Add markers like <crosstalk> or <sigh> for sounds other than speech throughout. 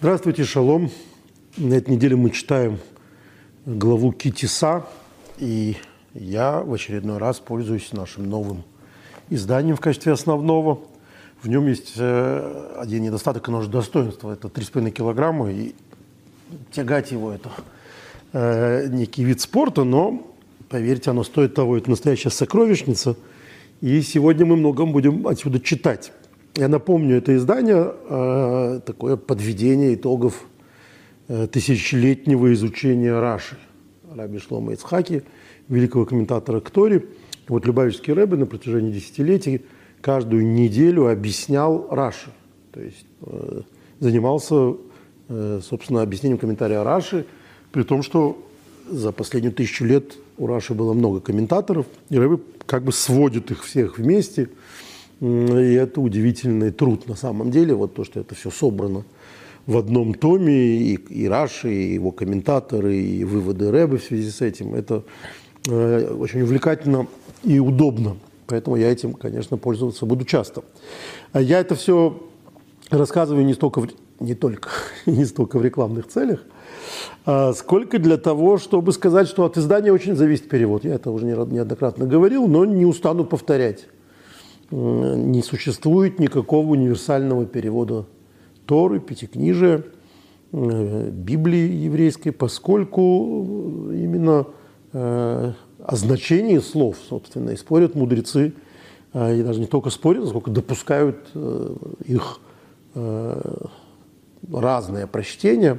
Здравствуйте, шалом. На этой неделе мы читаем главу Китиса, и я в очередной раз пользуюсь нашим новым изданием в качестве основного. В нем есть э, один недостаток, но же достоинство. Это 3,5 килограмма, и тягать его – это э, некий вид спорта, но, поверьте, оно стоит того. Это настоящая сокровищница. И сегодня мы многом будем отсюда читать. Я напомню, это издание э, такое подведение итогов э, тысячелетнего изучения Раши. Раби Шлома Ицхаки, великого комментатора Ктори. Вот Любавичский Рэбе на протяжении десятилетий каждую неделю объяснял Раши. То есть э, занимался, э, собственно, объяснением комментария Раши, при том, что за последнюю тысячу лет у Раши было много комментаторов, и Рэбе как бы сводит их всех вместе – и это удивительный труд на самом деле, вот то, что это все собрано в одном томе, и, и Раши, и его комментаторы, и выводы Рэбы в связи с этим. Это э, очень увлекательно и удобно. Поэтому я этим, конечно, пользоваться буду часто. А я это все рассказываю не столько в, не только <laughs> не столько в рекламных целях, а сколько для того, чтобы сказать, что от издания очень зависит перевод. Я это уже неоднократно говорил, но не устану повторять не существует никакого универсального перевода Торы, Пятикнижия, э, Библии еврейской, поскольку именно э, о значении слов, собственно, и спорят мудрецы, э, и даже не только спорят, сколько допускают их разное прочтение.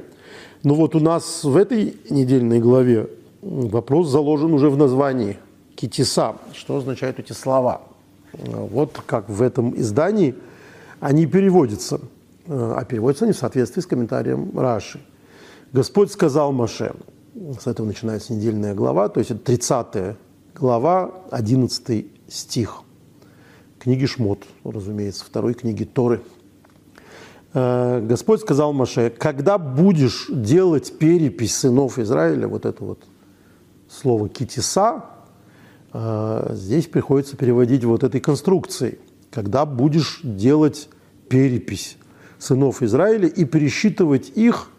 Но вот у нас в этой недельной главе вопрос заложен уже в названии «Китиса». Что означают эти слова – вот как в этом издании они переводятся. А переводятся они в соответствии с комментарием Раши. Господь сказал Маше, с этого начинается недельная глава, то есть это 30 глава, 11 стих книги Шмот, разумеется, второй книги Торы. Э, Господь сказал Маше, когда будешь делать перепись сынов Израиля, вот это вот слово китиса, здесь приходится переводить вот этой конструкцией. Когда будешь делать перепись сынов Израиля и пересчитывать их,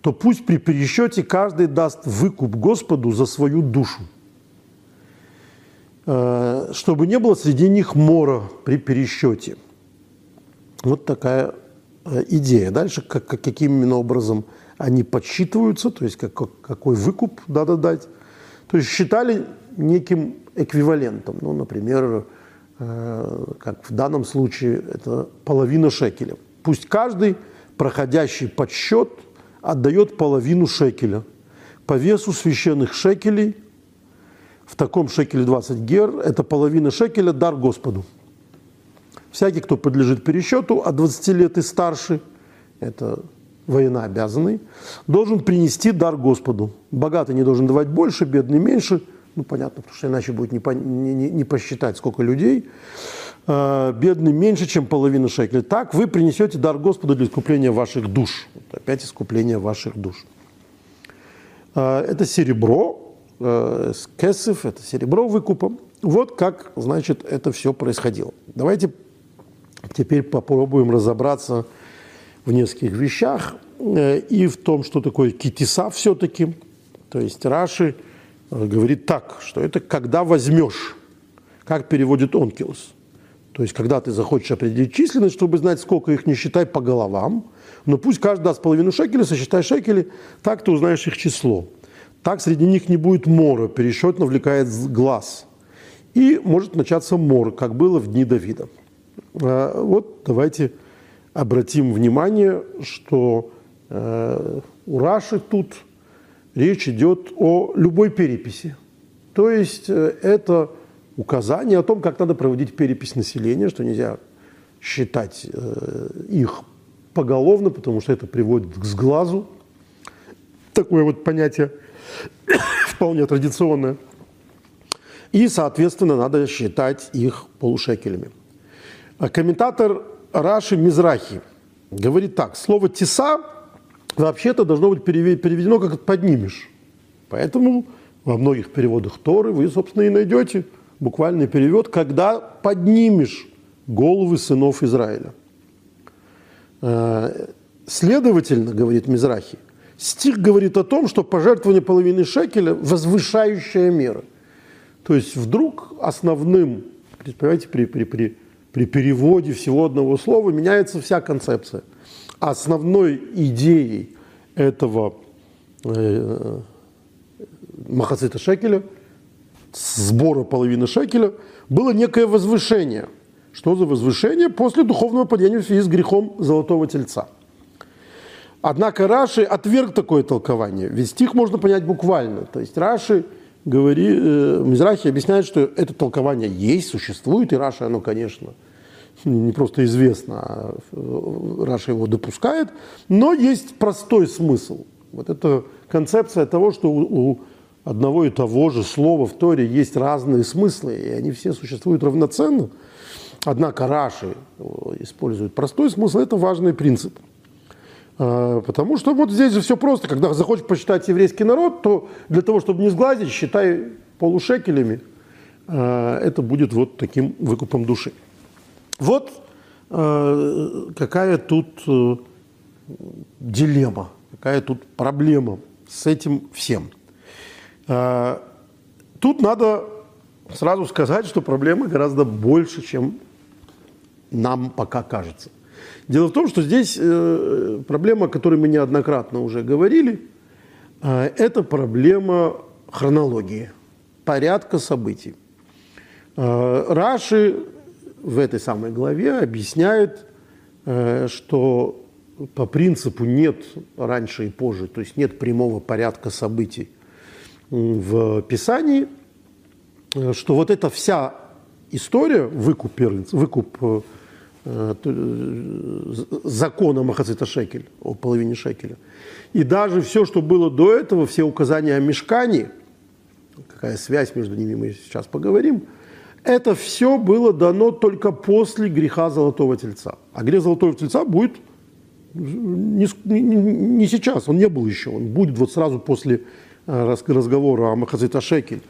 то пусть при пересчете каждый даст выкуп Господу за свою душу, а, чтобы не было среди них мора при пересчете. Вот такая а, идея. Дальше как, каким именно образом они подсчитываются, то есть как, какой выкуп надо дать. То есть считали неким эквивалентом. Ну, например, э, как в данном случае, это половина шекеля. Пусть каждый проходящий подсчет отдает половину шекеля. По весу священных шекелей, в таком шекеле 20 гер, это половина шекеля – дар Господу. Всякий, кто подлежит пересчету от 20 лет и старше, это военнообязанный, должен принести дар Господу. Богатый не должен давать больше, бедный меньше – ну, понятно, потому что иначе будет не, по, не, не, не посчитать, сколько людей. Э, бедный меньше, чем половина шекеля. Так вы принесете дар Господу для искупления ваших душ. Вот опять искупление ваших душ. Э, это серебро, э, кесов, это серебро выкупом. Вот как, значит, это все происходило. Давайте теперь попробуем разобраться в нескольких вещах э, и в том, что такое китиса все-таки. То есть Раши – говорит так, что это когда возьмешь, как переводит Онкилус. То есть, когда ты захочешь определить численность, чтобы знать, сколько их, не считай по головам, но пусть каждый даст половину шекеля, сосчитай шекели, так ты узнаешь их число. Так среди них не будет мора, пересчет навлекает глаз. И может начаться мор, как было в дни Давида. А, вот давайте обратим внимание, что э, у Раши тут – речь идет о любой переписи. То есть э, это указание о том, как надо проводить перепись населения, что нельзя считать э, их поголовно, потому что это приводит к сглазу. Такое вот понятие <coughs> вполне традиционное. И, соответственно, надо считать их полушекелями. Комментатор Раши Мизрахи говорит так. Слово «теса» вообще-то должно быть переведено как «поднимешь». Поэтому во многих переводах Торы вы, собственно, и найдете буквальный перевод «когда поднимешь головы сынов Израиля». Э, следовательно, говорит Мизрахи, стих говорит о том, что пожертвование половины шекеля – возвышающая мера. То есть вдруг основным, понимаете, при, при, при, при переводе всего одного слова меняется вся концепция. Основной идеей этого э, махацита шекеля, сбора половины шекеля, было некое возвышение. Что за возвышение? После духовного падения в связи с грехом золотого тельца. Однако Раши отверг такое толкование, ведь стих можно понять буквально. То есть Раши говори, э, Мизрахи объясняет, что это толкование есть, существует, и Раши оно, конечно, не просто известно, а э, Раша его допускает, но есть простой смысл. Вот это концепция того, что у, одного и того же слова в Торе есть разные смыслы, и они все существуют равноценно. Однако Раши э, использует простой смысл, это важный принцип. А, потому что вот здесь же все просто. Когда захочешь почитать еврейский народ, то для того, чтобы не сглазить, считай полушекелями. Это будет вот таким выкупом души. Вот э, какая тут э, дилемма, какая тут проблема с этим всем. Э, тут надо сразу сказать, что проблема гораздо больше, чем нам пока кажется. Дело в том, что здесь проблема, о которой мы неоднократно уже говорили, это проблема хронологии, порядка событий. Раши в этой самой главе объясняет, э, что по принципу нет раньше и позже, то есть нет прямого порядка событий в Писании, э, что вот эта вся история, выкуп, выкуп э, закона Махацита Шекель, о половине Шекеля, и даже все, что было до этого, все указания о мешкании, какая связь между ними, мы сейчас поговорим – это все было дано только после греха Золотого Тельца. А грех Золотого Тельца будет не, не, не сейчас, он не был еще, он будет вот сразу после э, разговора о Махазита Шекель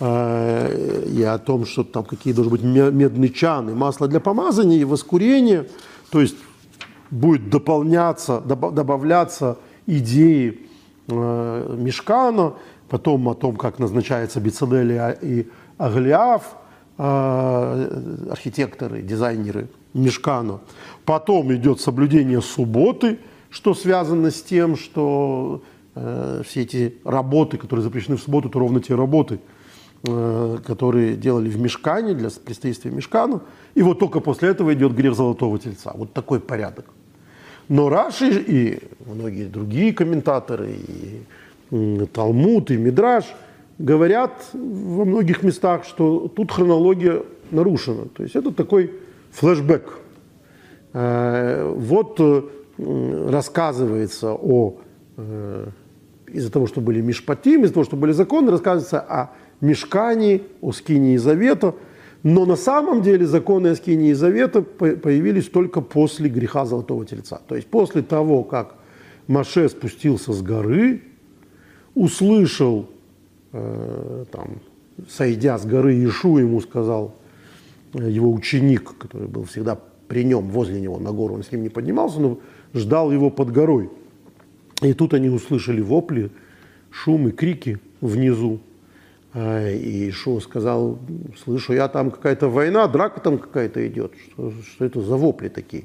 э, и о том, что там какие должны быть медные чаны, масло для помазания и воскурения, то есть будет дополняться, добавляться идеи э, Мешкана, потом о том, как назначается Бецалель и Аглиаф, архитекторы, дизайнеры Мешкана. Потом идет соблюдение субботы, что связано с тем, что э, все эти работы, которые запрещены в субботу, это ровно те работы, э, которые делали в Мешкане для представительства Мешкану. И вот только после этого идет грех Золотого Тельца. Вот такой порядок. Но Раши и многие другие комментаторы, и Талмуд, и Мидраш – говорят во многих местах, что тут хронология нарушена. То есть это такой флешбэк. Э, вот э, рассказывается о, э, из-за того, что были Мишпатим, из-за того, что были законы, рассказывается о Мешкане, о Скинии Завета, но на самом деле законы о Скинии Завета появились только после греха Золотого Тельца. То есть после того, как Маше спустился с горы, услышал Э, там, сойдя с горы Ишу, ему сказал э, его ученик, который был всегда при нем, возле него на гору, он с ним не поднимался, но ждал его под горой. И тут они услышали вопли, шум и крики внизу. Э, и Ишу сказал, слышу, я там какая-то война, драка там какая-то идет. Что, что это за вопли такие?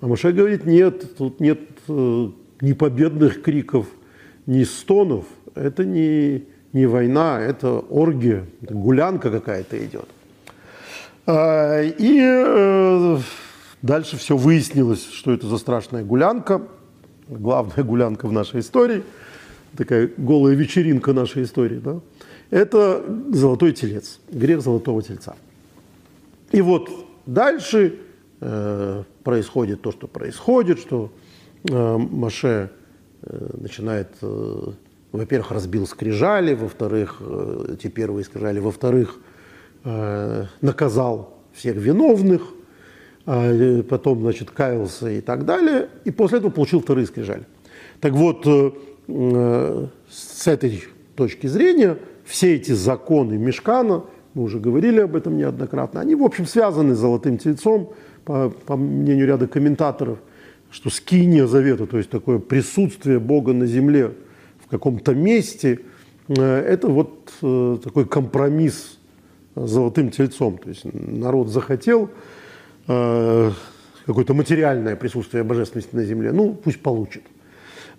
А Маша говорит, нет, тут нет ни победных криков, ни стонов. Это не, не война, это оргия, это гулянка какая-то идет. А, и э, дальше все выяснилось, что это за страшная гулянка, главная гулянка в нашей истории, такая голая вечеринка нашей истории, да? это золотой телец, грех золотого тельца. И вот дальше э, происходит то, что происходит, что э, Маше начинает во-первых, разбил скрижали, во-вторых, э, эти первые скрижали, во-вторых, э, наказал всех виновных, а, э, потом, значит, каялся и так далее, и после этого получил вторые скрижали. Так вот, с этой точки зрения, все эти законы Мешкана, мы уже говорили об этом неоднократно, они, в общем, связаны с золотым тельцом, по, по мнению ряда комментаторов. что скиния завета, то есть такое присутствие Бога на земле каком-то месте, э, это вот э, такой компромисс с золотым тельцом. То есть народ захотел э, какое-то материальное присутствие божественности на земле, ну пусть получит.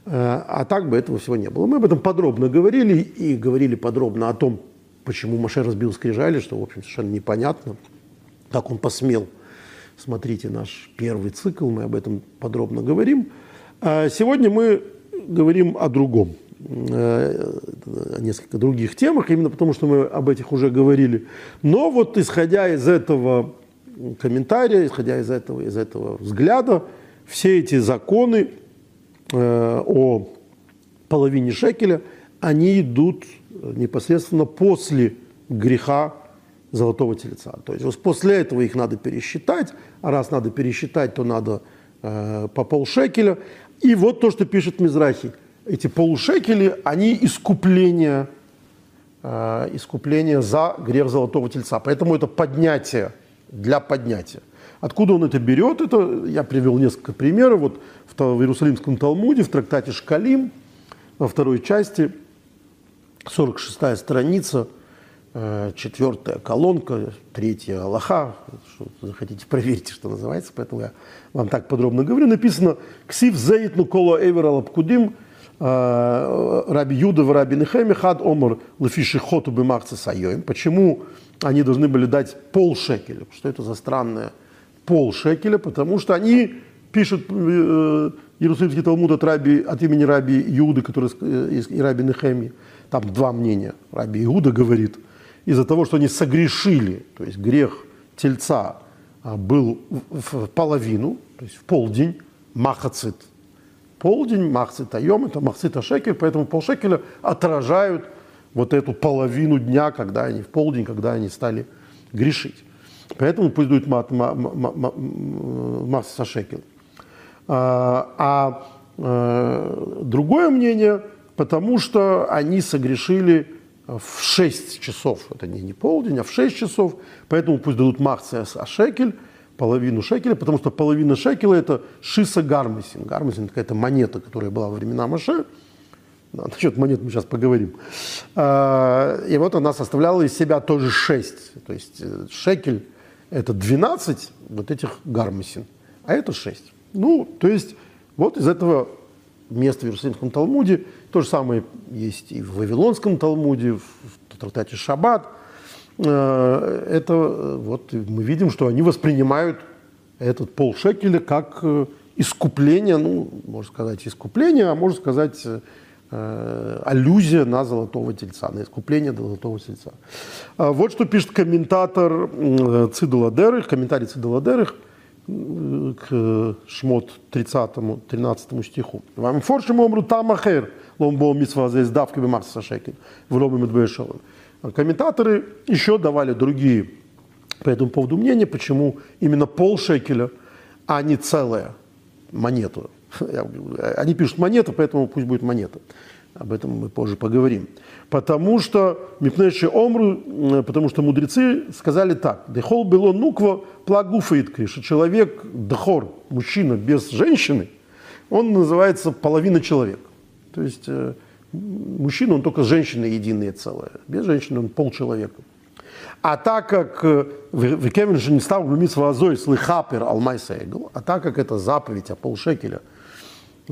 А так бы этого всего не было. Мы об этом подробно говорили и говорили подробно о том, почему Маше разбил скрижали, что, в общем, совершенно непонятно, как он посмел – Смотрите наш первый цикл, мы об этом подробно говорим. Сегодня мы говорим о другом, несколько других темах, именно потому что мы об этих уже говорили. Но вот исходя из этого комментария, исходя из этого, из этого взгляда, все эти законы э, о половине шекеля, они идут непосредственно после греха золотого тельца. То есть после этого их надо пересчитать, а раз надо пересчитать, то надо э, по полшекеля. И вот то, что пишет Мизрахи. Эти полушекели, они искупление, э, искупление за грех золотого тельца. Поэтому это поднятие для поднятия. Откуда он это берет? Это я привел несколько примеров. Вот в, в Иерусалимском Талмуде, в трактате Шкалим, во второй части, 46 страница – Э, четвертая колонка, третья Аллаха, что захотите, проверьте, что называется, поэтому я вам так подробно говорю. Написано «Ксив зейтну коло эвера лапкудим Раби Юда в Раби Нехеме хад омар лефиши хоту бы сайоем». Почему они должны были дать пол шекеля? Что это за странное пол шекеля? Потому что они пишут э, Иерусалимский Талмуд от, раби, от имени Раби Юды, который из, и Раби Нехеми. Там два мнения. Раби Иуда говорит – из-за того, что они согрешили, то есть грех тельца а, был в половину, то есть в полдень, махацит. Полдень, махцит айом, это махцит ашекель, поэтому полшекеля отражают вот эту половину дня, когда они в полдень, когда они стали грешить. Поэтому пусть дует махцит ашекель. А, а, а другое мнение, потому что они согрешили в 6 часов, это не, не полдень, а в 6 часов, поэтому пусть дадут махцес а шекель, половину шекеля, потому что половина шекеля это шиса гармасин. Гармасин какая-то монета, которая была во времена Маше. Насчет монет мы сейчас поговорим. А, и вот она составляла из себя тоже 6. То есть э, шекель это 12 вот этих гармасин, а это 6. Ну, то есть вот из этого места в Иерусалимском Талмуде то же самое есть и в Вавилонском Талмуде, в трактате Шаббат. Э, это э, вот мы видим, что они воспринимают этот полшекеля как э, искупление, ну, можно сказать, искупление, а можно сказать, э, аллюзия на золотого тельца, на искупление золотого тельца. А вот что пишет комментатор Цидуладерых, комментарий Цидуладерых – к Шмот 30, 13 стиху. Вам форшим омру тамахер, ломбо митсва здесь давки бы Марса Шекель, в робе Комментаторы еще давали другие по этому поводу мнения, почему именно пол шекеля, а не целая монета. <laughs> Они пишут монета, поэтому пусть будет монета. Об этом мы позже поговорим. Потому что, мипнеши омру, потому что мудрецы сказали так. Дехол было нуква плагуфаиткри, что человек, дхор, мужчина без женщины, он называется половина человека. То есть э, мужчина, он только с женщиной единое целое. Без женщины он полчеловека. А так как э, в Кевин не стал митсва азой слыхапер алмайсаэгл, а так как это заповедь о полшекеля –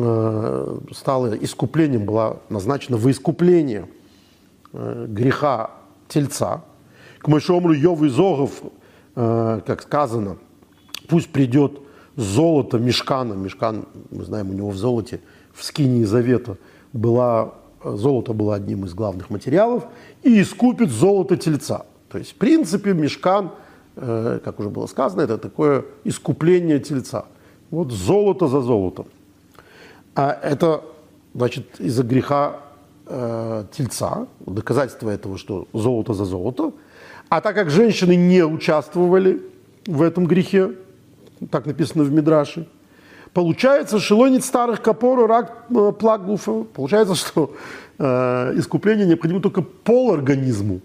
Э, стало искуплением, была назначена во искупление э, греха тельца. К Мышомру Йов и Зогов, э, как сказано, пусть придет золото Мешкана. Мешкан, мы знаем, у него в золоте, в скинии завета была, золото было одним из главных материалов, и искупит золото тельца. То есть, в принципе, Мешкан, как уже было сказано, это такое искупление тельца. Вот золото за золотом. А это, значит, из-за греха э, тельца, доказательство этого, что золото за золото. А так как женщины не участвовали в этом грехе, так написано в Мидраше, получается шелонит старых капору рак э, плагуфа. Получается, что э, искупление необходимо только пол организму,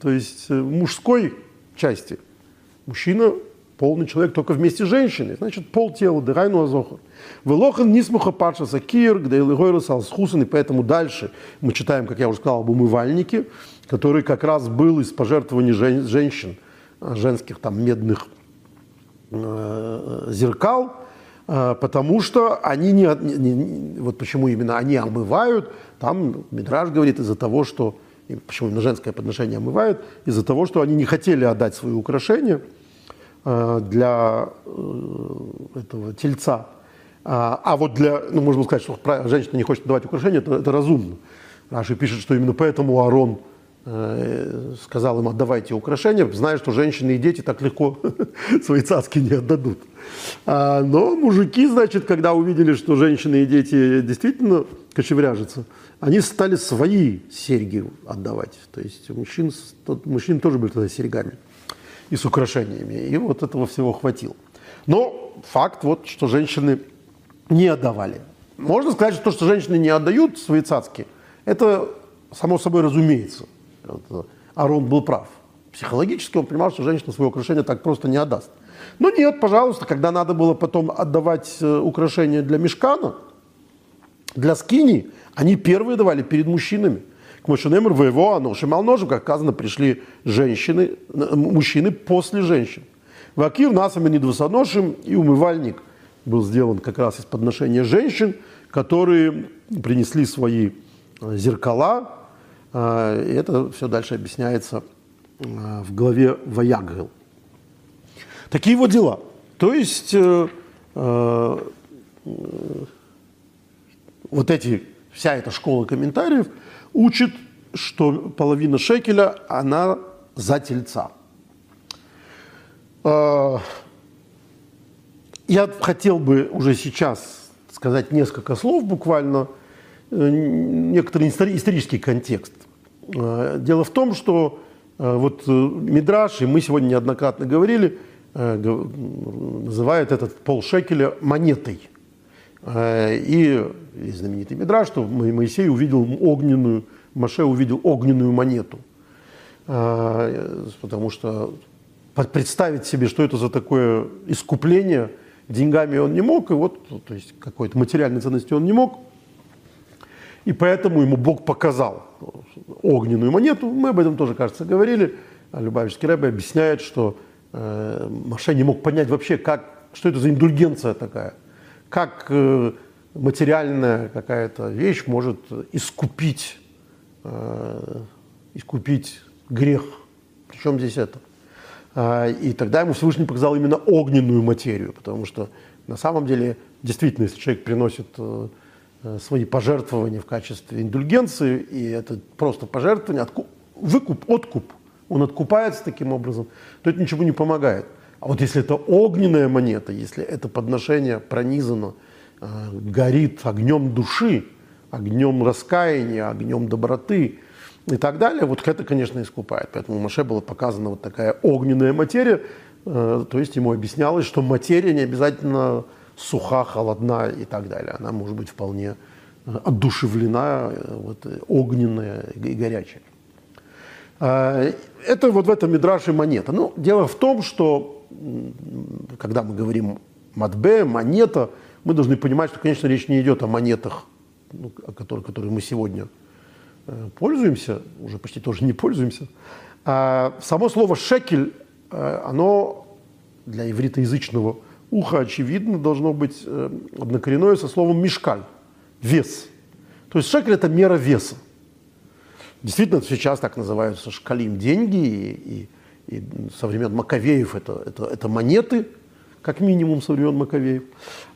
то есть э, мужской части. Мужчина полный человек только вместе с женщиной. Значит, пол тела, дырайну азохар. Велохан нисмуха паша сакир, где илигойрус алсхусан, и поэтому дальше мы читаем, как я уже сказал, об умывальнике, который как раз был из пожертвований женщин, женских там медных э, зеркал, э, потому что они не, не, вот почему именно они омывают, там Мидраж говорит из-за того, что почему именно женское подношение омывают, из-за того, что они не хотели отдать свои украшения э, для этого тельца. А, а вот для, ну, можно сказать, что женщина не хочет давать украшения, это, это разумно. Раши пишет, что именно поэтому Арон э, сказал им, отдавайте украшения, зная, что женщины и дети так легко <laughs> свои цаски не отдадут. А, но мужики, значит, когда увидели, что женщины и дети действительно кочевряжутся, они стали свои серьги отдавать. То есть мужчин, мужчин тоже были тогда серьгами и с украшениями. И вот этого всего хватило. Но факт вот, что женщины не отдавали. Можно сказать, что то, что женщины не отдают свои цацки, это само собой разумеется. Арон был прав. Психологически он понимал, что женщина свое украшение так просто не отдаст. Но нет, пожалуйста, когда надо было потом отдавать э, украшения для мешкана, для скини, они первые давали перед мужчинами. К Мошенемр в его аношим алножим, как сказано, пришли женщины, мужчины после женщин. Вакир насами недвусоношим и умывальник – был сделан как раз из подношения женщин, которые принесли свои э, зеркала. Э, и это все дальше объясняется э, в главе Ваягрил. Такие вот дела. То есть э, э, вот эти, вся эта школа комментариев учит, что половина шекеля, она за тельца. Я хотел бы уже сейчас сказать несколько слов буквально, э, некоторый исторический контекст. Э, дело в том, что э, вот Мидраш, и мы сегодня неоднократно говорили, называют этот полшекеля монетой. И знаменитый Мидраш, что Моисей увидел огненную, Маше увидел огненную монету. Потому что представить себе, что это за такое искупление – деньгами он не мог, и вот, то есть какой-то материальной ценности он не мог. И поэтому ему Бог показал огненную монету. Мы об этом тоже, кажется, говорили. А Любавичский Рэбе объясняет, что э, Маше не мог понять вообще, как, что это за индульгенция такая. Как э, материальная какая-то вещь может искупить, э, искупить грех. Причем здесь это? А, и тогда ему Всевышний показал именно огненную материю, потому что на самом деле, действительно, если человек приносит э, э, свои пожертвования в качестве индульгенции, и это просто пожертвование, откуп, выкуп, откуп, он откупается таким образом, то это ничего не помогает. А вот если это огненная монета, если это подношение пронизано, э, горит огнем души, огнем раскаяния, огнем доброты, и так далее, вот это, конечно, искупает. Поэтому Маше была показана вот такая огненная материя, э, то есть ему объяснялось, что материя не обязательно суха, холодна и так далее. Она может быть вполне одушевлена, вот, огненная и горячая. Это вот в этом Мидраше монета. Ну, дело в том, что когда мы говорим матбе, монета, мы должны понимать, что, конечно, речь не идет о монетах, ну, о которых, которые мы сегодня Э, пользуемся, уже почти тоже не пользуемся. А само слово «шекель», э, оно для ивритоязычного уха, очевидно, должно быть э, однокоренное со словом «мешкаль» – «вес». То есть шекель – это мера веса. Действительно, сейчас так называются шкалим деньги, и, и, и со времен Маковеев это, это, это монеты, как минимум со времен Маковеев.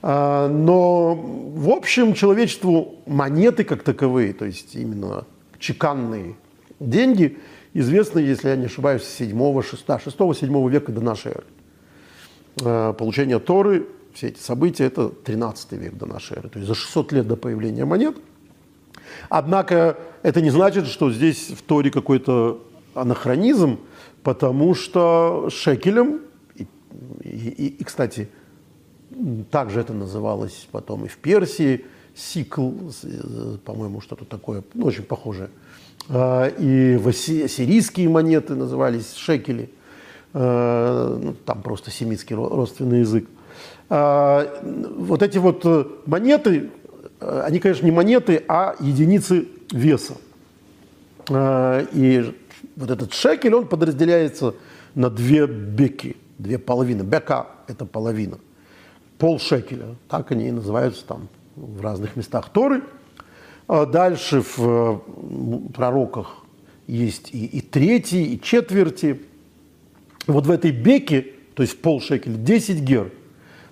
А, но, в общем, человечеству монеты как таковые, то есть именно чеканные деньги, известны, если я не ошибаюсь, с 7, 6, 6, 7 века до нашей эры. Э, получение Торы, все эти события, это 13 век до нашей эры, то есть за 600 лет до появления монет. Однако это не значит, что здесь в Торе какой-то анахронизм, потому что шекелем, и, и, и, кстати, также это называлось потом и в Персии – сикл, э, по-моему, что-то такое, ну, очень похожее. А, и сирийские монеты назывались шекели. Ну, там просто семитский родственный язык. Вот эти вот монеты, они, конечно, не монеты, а единицы веса. И вот этот шекель, он подразделяется на две беки, две половины. Бека – это половина. Пол шекеля, так они и называются там в разных местах Торы. А дальше в э, пророках есть и, и третий, и четверти. Вот в этой беке, то есть пол шекеля, 10 гер.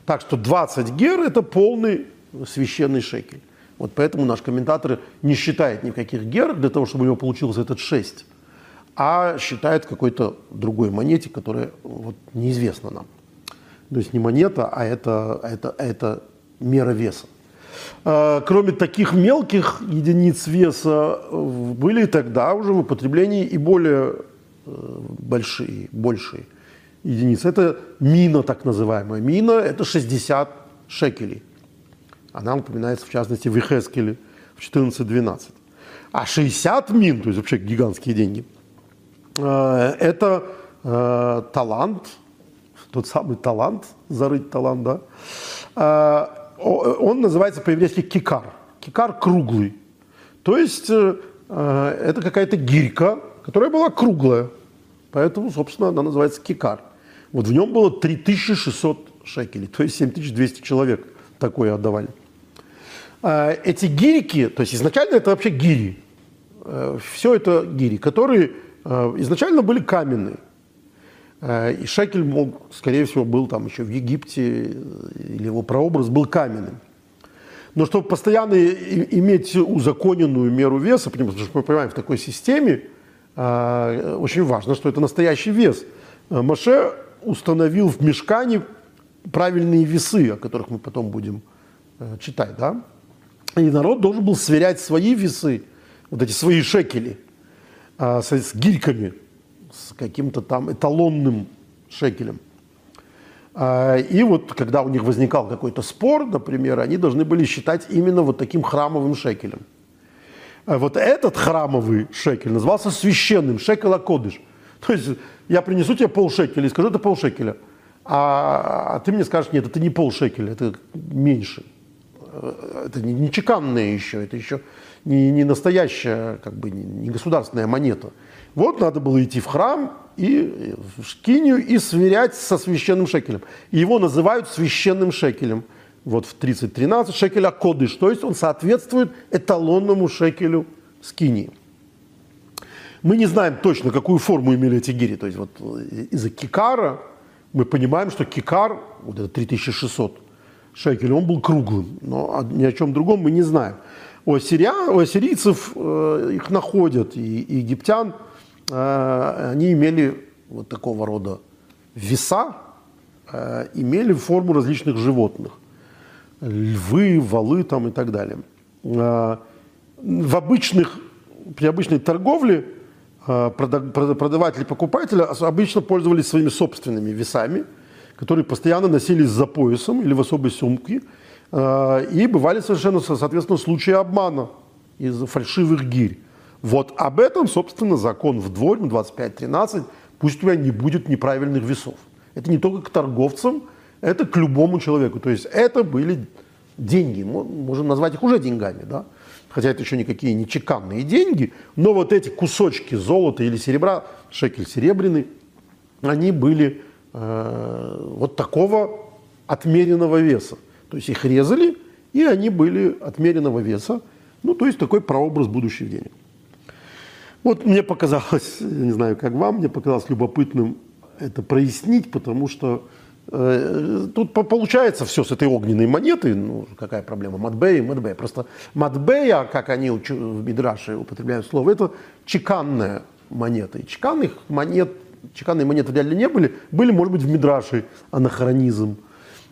Так что 20 гер – это полный священный шекель. Вот поэтому наш комментатор не считает никаких гер для того, чтобы у него получился этот 6 а считает какой-то другой монете, которая вот, неизвестна нам. То есть не монета, а это, это, это мера веса. А, кроме таких мелких единиц веса, были тогда уже в употреблении и более большие, большие единицы. Это мина, так называемая. Мина – это 60 шекелей. Она упоминается, в частности, в Ихескеле в 14-12. А 60 мин, то есть вообще гигантские деньги – Э, это э, талант, тот самый талант, зарыть талант, да. Э, он называется по-еврейски кикар. Кикар круглый. То есть это какая-то гирька, которая была круглая. Поэтому, собственно, она называется кикар. Вот в нем было 3600 шекелей, то есть 7200 человек такое отдавали. Эти гирики, то есть изначально это вообще гири. Все это гири, которые Э, изначально были каменные. Э, и шекель, мог, скорее всего, был там еще в Египте, или его прообраз был каменным. Но чтобы постоянно иметь узаконенную меру веса, потому что мы понимаем, в такой системе э, очень важно, что это настоящий вес. Маше установил в мешкане правильные весы, о которых мы потом будем читать. Да? И народ должен был сверять свои весы, вот эти свои шекели – а, с, гирьками, с каким-то там эталонным шекелем. А, и вот когда у них возникал какой-то спор, например, они должны были считать именно вот таким храмовым шекелем. А вот этот храмовый шекель назывался священным, шекел акодыш. То есть я принесу тебе полшекеля и скажу, это полшекеля. А, а ты мне скажешь, нет, это не полшекеля, это меньше. Это не, не чеканное еще, это еще не, не настоящая, как бы не государственная монета. Вот надо было идти в храм и в шкинию и сверять со священным шекелем. Его называют священным шекелем. Вот в 30.13 шекеля кодыш, то есть он соответствует эталонному шекелю скинии. Мы не знаем точно, какую форму имели эти гири. То есть вот из-за кикара мы понимаем, что кикар, вот это 3600 шекелей, он был круглым. Но ни о чем другом мы не знаем у, ассирия, у ассирийцев э, их находят, и, и египтян, э, они имели вот такого рода веса, э, имели форму различных животных. Львы, валы там и так далее. Э, в обычных, при обычной торговле э, продаватели и обычно пользовались своими собственными весами, которые постоянно носились за поясом или в особой сумке – Э, и бывали совершенно, соответственно, случаи обмана из фальшивых гирь. Вот об этом, собственно, закон в дворе 25.13. Пусть у тебя не будет неправильных весов. Это не только к торговцам, это к любому человеку. То есть это были деньги, можем назвать их уже деньгами, да? хотя это еще никакие не чеканные деньги, но вот эти кусочки золота или серебра, шекель серебряный, они были э, вот такого отмеренного веса. То есть их резали, и они были отмеренного веса. Ну, то есть такой прообраз будущих денег. Вот мне показалось, <laughs> не знаю, как вам, мне показалось любопытным это прояснить, потому что тут получается все с этой огненной монеты. Ну, какая проблема? Матбей, Матбей. Просто Матбея, как они в Мидраше употребляют слово, это чеканная монета. И чеканных монет, чеканные монеты реально не были. Были, может быть, в Мидраше анахронизм.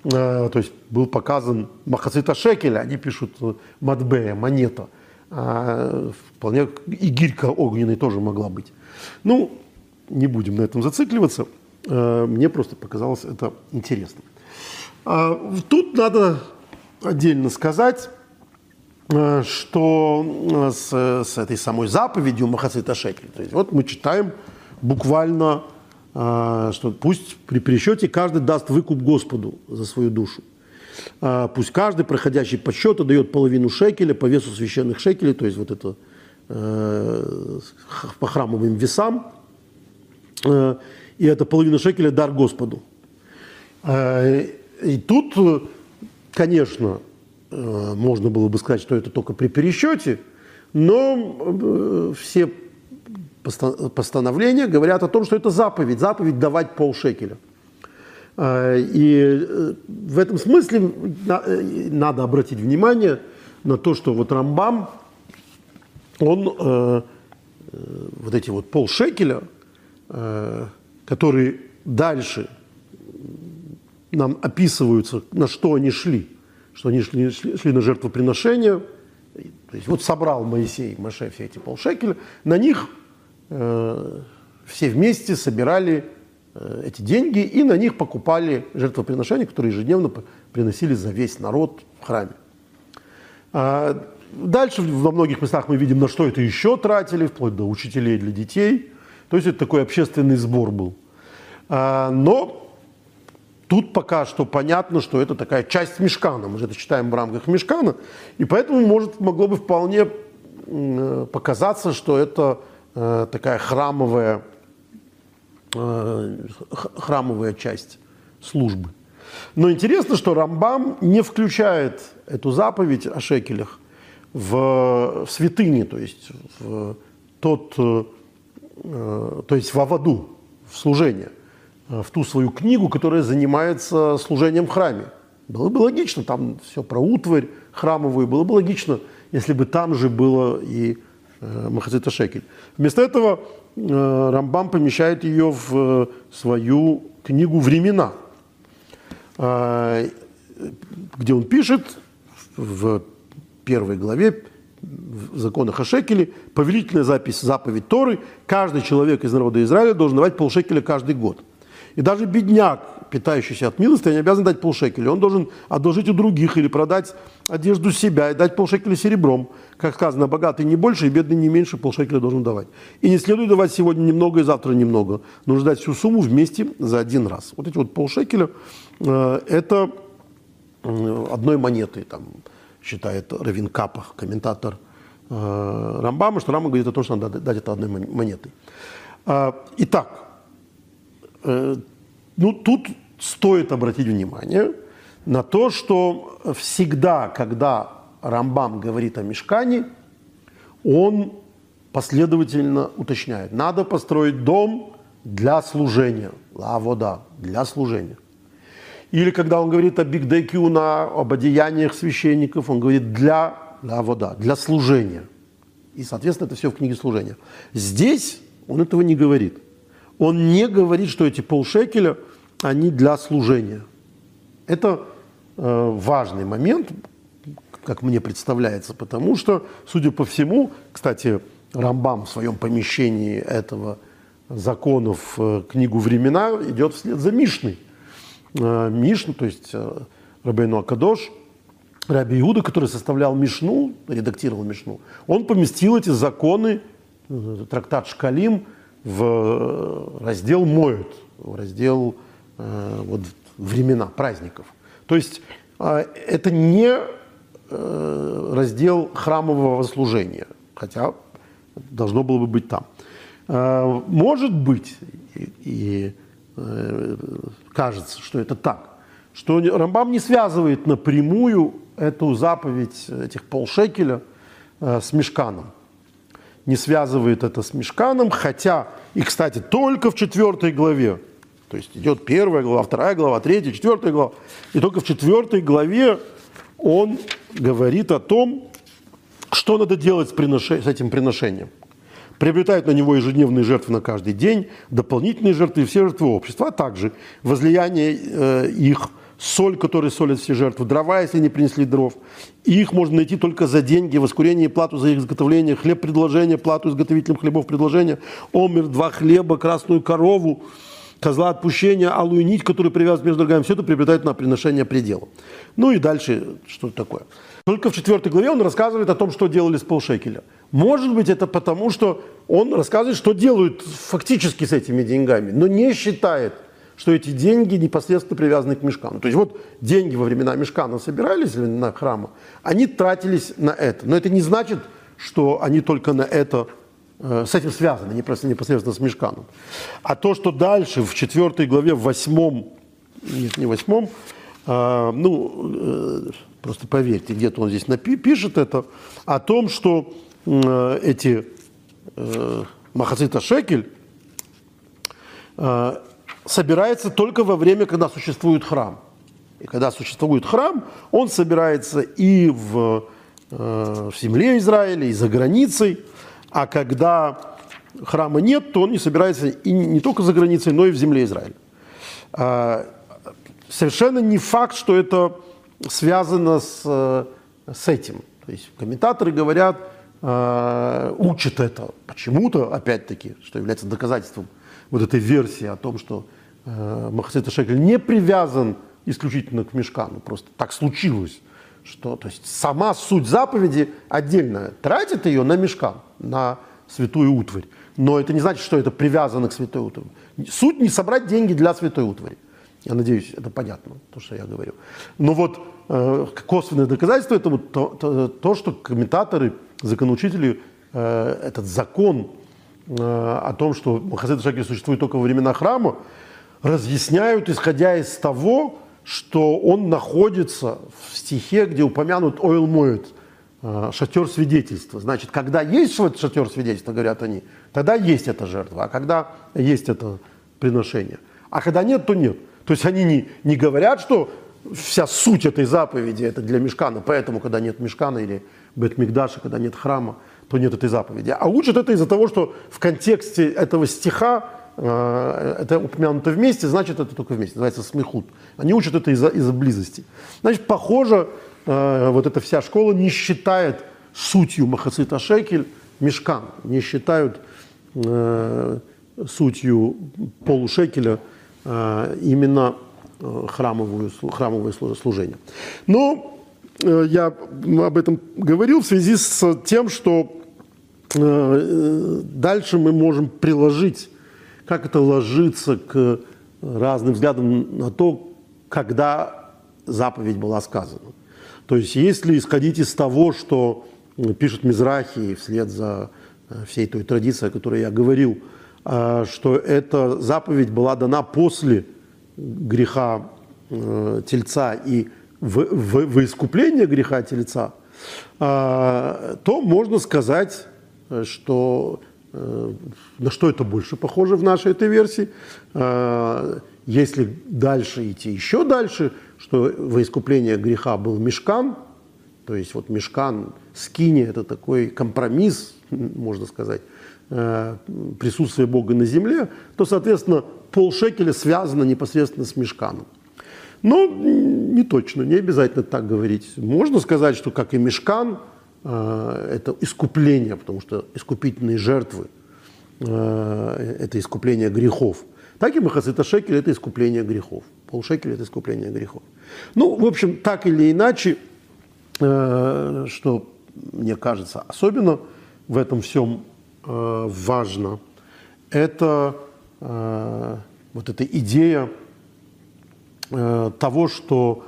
Э, то есть был показан Махацита Шекеля, они пишут э, Матбея, монета. А, вполне и гирька огненной тоже могла быть. Ну, не будем на этом зацикливаться. Э, мне просто показалось это интересно. А, тут надо отдельно сказать, что с, с этой самой заповедью Махацита Шекель, то есть вот мы читаем буквально что пусть при пересчете каждый даст выкуп Господу за свою душу. Пусть каждый, проходящий по дает половину шекеля по весу священных шекелей, то есть вот это по храмовым весам, и это половина шекеля дар Господу. И тут, конечно, можно было бы сказать, что это только при пересчете, но все постановления говорят о том, что это заповедь, заповедь давать полшекеля. И в этом смысле надо обратить внимание на то, что вот Рамбам, он вот эти вот полшекеля, которые дальше нам описываются, на что они шли, что они шли, шли, шли на жертвоприношение, то есть вот собрал Моисей, Маше все эти полшекеля, на них э, все вместе собирали э, эти деньги и на них покупали жертвоприношения, которые ежедневно приносили за весь народ в храме. А дальше во многих местах мы видим, на что это еще тратили, вплоть до учителей для детей. То есть это такой общественный сбор был. А, но Тут пока что понятно, что это такая часть мешкана. Мы же это читаем в рамках мешкана. И поэтому может, могло бы вполне показаться, что это э, такая храмовая, э, храмовая часть службы. Но интересно, что Рамбам не включает эту заповедь о шекелях в, в святыни, то есть в тот, э, то есть в Аваду, в служение. Э, в ту свою книгу, которая занимается служением в храме. Было бы логично, там все про утварь храмовую, было бы логично, если бы там же было и э, Махацита Шекель. Вместо этого э, Рамбам помещает ее в э, свою книгу «Времена», э, где он пишет в первой главе в законах о шекеле, повелительная запись, заповедь Торы, каждый человек из народа Израиля должен давать полшекеля каждый год – и даже бедняк, питающийся от милости, не обязан дать полшекеля. Он должен одолжить у других или продать одежду себя и дать полшекеля серебром. Как сказано, богатый не больше и бедный не меньше полшекеля должен давать. И не следует давать сегодня немного и завтра немного. Нужно дать всю сумму вместе за один раз. Вот эти вот полшекеля э, – это э, одной монеты, там, считает Равин Капах, комментатор э, Рамбама, что Рама говорит о том, что надо дать это одной монетой. Э, итак, Э, ну, тут стоит обратить внимание на то, что всегда, когда Рамбам говорит о мешкане, он последовательно уточняет. Надо построить дом для служения. ла вода для служения. Или когда он говорит о бигдекюна, об одеяниях священников, он говорит для ла вода для служения. И, соответственно, это все в книге служения. Здесь он этого не говорит он не говорит, что эти полшекеля, они для служения. Это э, важный момент, как мне представляется, потому что, судя по всему, кстати, Рамбам в своем помещении этого закона в э, книгу «Времена» идет вслед за Мишной. Э, Мишна, то есть э, Рабейну Акадош, Раби Иуда, который составлял Мишну, редактировал Мишну, он поместил эти законы, э, трактат Шкалим – в раздел «Моют», в раздел вот, времена праздников. То есть это не раздел храмового служения, хотя должно было бы быть там. Может быть, и, и кажется, что это так, что Рамбам не связывает напрямую эту заповедь этих полшекеля э, с мешканом. Не связывает это с мешканом, хотя, и, кстати, только в четвертой главе, то есть идет первая глава, вторая глава, третья, четвертая глава, и только в четвертой главе он говорит о том, что надо делать с, принош... с этим приношением. Приобретают на него ежедневные жертвы на каждый день, дополнительные жертвы и все жертвы общества, а также возлияние э, их – соль, которой солят все жертвы, дрова, если не принесли дров. И их можно найти только за деньги, воскурение плату за их изготовление, хлеб предложения, плату изготовителям хлебов предложения, омер, два хлеба, красную корову козла отпущения, алую нить, которую привязывают между ногами, все это приобретает на приношение предела. Ну и дальше что такое. Только в четвертой главе он рассказывает о том, что делали с полшекеля. Может быть, это потому, что он рассказывает, что делают фактически с этими деньгами, но не считает, что эти деньги непосредственно привязаны к мешкану. То есть вот деньги во времена мешкана собирались на храма, они тратились на это. Но это не значит, что они только на это Э, с этим связано, непосредственно с Мешканом. А то, что дальше, в четвертой главе, в восьмом, нет, не восьмом, а, ну, э, просто поверьте, где-то он здесь напишет это, о том, что э, эти э, Махацита Шекель э, собирается только во время, когда существует храм. И когда существует храм, он собирается и в, э, в земле Израиля, и за границей – а когда храма нет, то он не собирается и не только за границей, но и в земле Израиля. Совершенно не факт, что это связано с, с этим. То есть комментаторы говорят, а, учат это почему-то, опять-таки, что является доказательством вот этой версии о том, что э, Махасита Шекель не привязан исключительно к мешкану, просто так случилось что то есть сама суть заповеди отдельная. Тратит ее на мешкан, на святую утварь. Но это не значит, что это привязано к святой утвари. Суть не собрать деньги для святой утвари. Я надеюсь, это понятно, то, что я говорю. Но вот э, косвенное доказательство этому то, то, то, что комментаторы, законоучители э, этот закон э, о том, что Махасед Шакель существует только во времена храма, разъясняют, исходя из того, что он находится в стихе, где упомянут ойл моет, э, шатер свидетельства. Значит, когда есть шатер свидетельства, говорят они, тогда есть эта жертва, а когда есть это приношение. А когда нет, то нет. То есть они не, не говорят, что вся суть этой заповеди это для мешкана, поэтому, когда нет мешкана или Бетмигдаша, когда нет храма, то нет этой заповеди. А учат это из-за того, что в контексте этого стиха Э, это упомянуто вместе, значит, это только вместе, называется смехут. Они учат это из-за из близости. Значит, похоже, э, вот эта вся школа не считает сутью Махацита Шекель мешкан, не считают э, сутью полушекеля именно храмовую, храмовое служение. Но я об этом говорил в связи с тем, что дальше мы можем приложить как это ложится к разным взглядам на то, когда заповедь была сказана. То есть если исходить из того, что пишет Мизрахи вслед за э, всей той традицией, о которой я говорил, э, что эта заповедь была дана после греха э, тельца и в, в, в искупление греха тельца, то можно сказать, что Э, на что это больше похоже в нашей этой версии. Э, если дальше идти еще дальше, что во искупление греха был мешкан, то есть вот мешкан, скини – это такой компромисс, можно сказать, э, присутствие Бога на земле, то, соответственно, полшекеля связано непосредственно с мешканом. Но не точно, не обязательно так говорить. Можно сказать, что как и мешкан – Э, это искупление, потому что искупительные жертвы э, – это искупление грехов. Так и Махасита Шекель – это искупление грехов. Полшекеля – это искупление грехов. Ну, в общем, так или иначе, э, что мне кажется особенно в этом всем важно, это вот эта идея того, что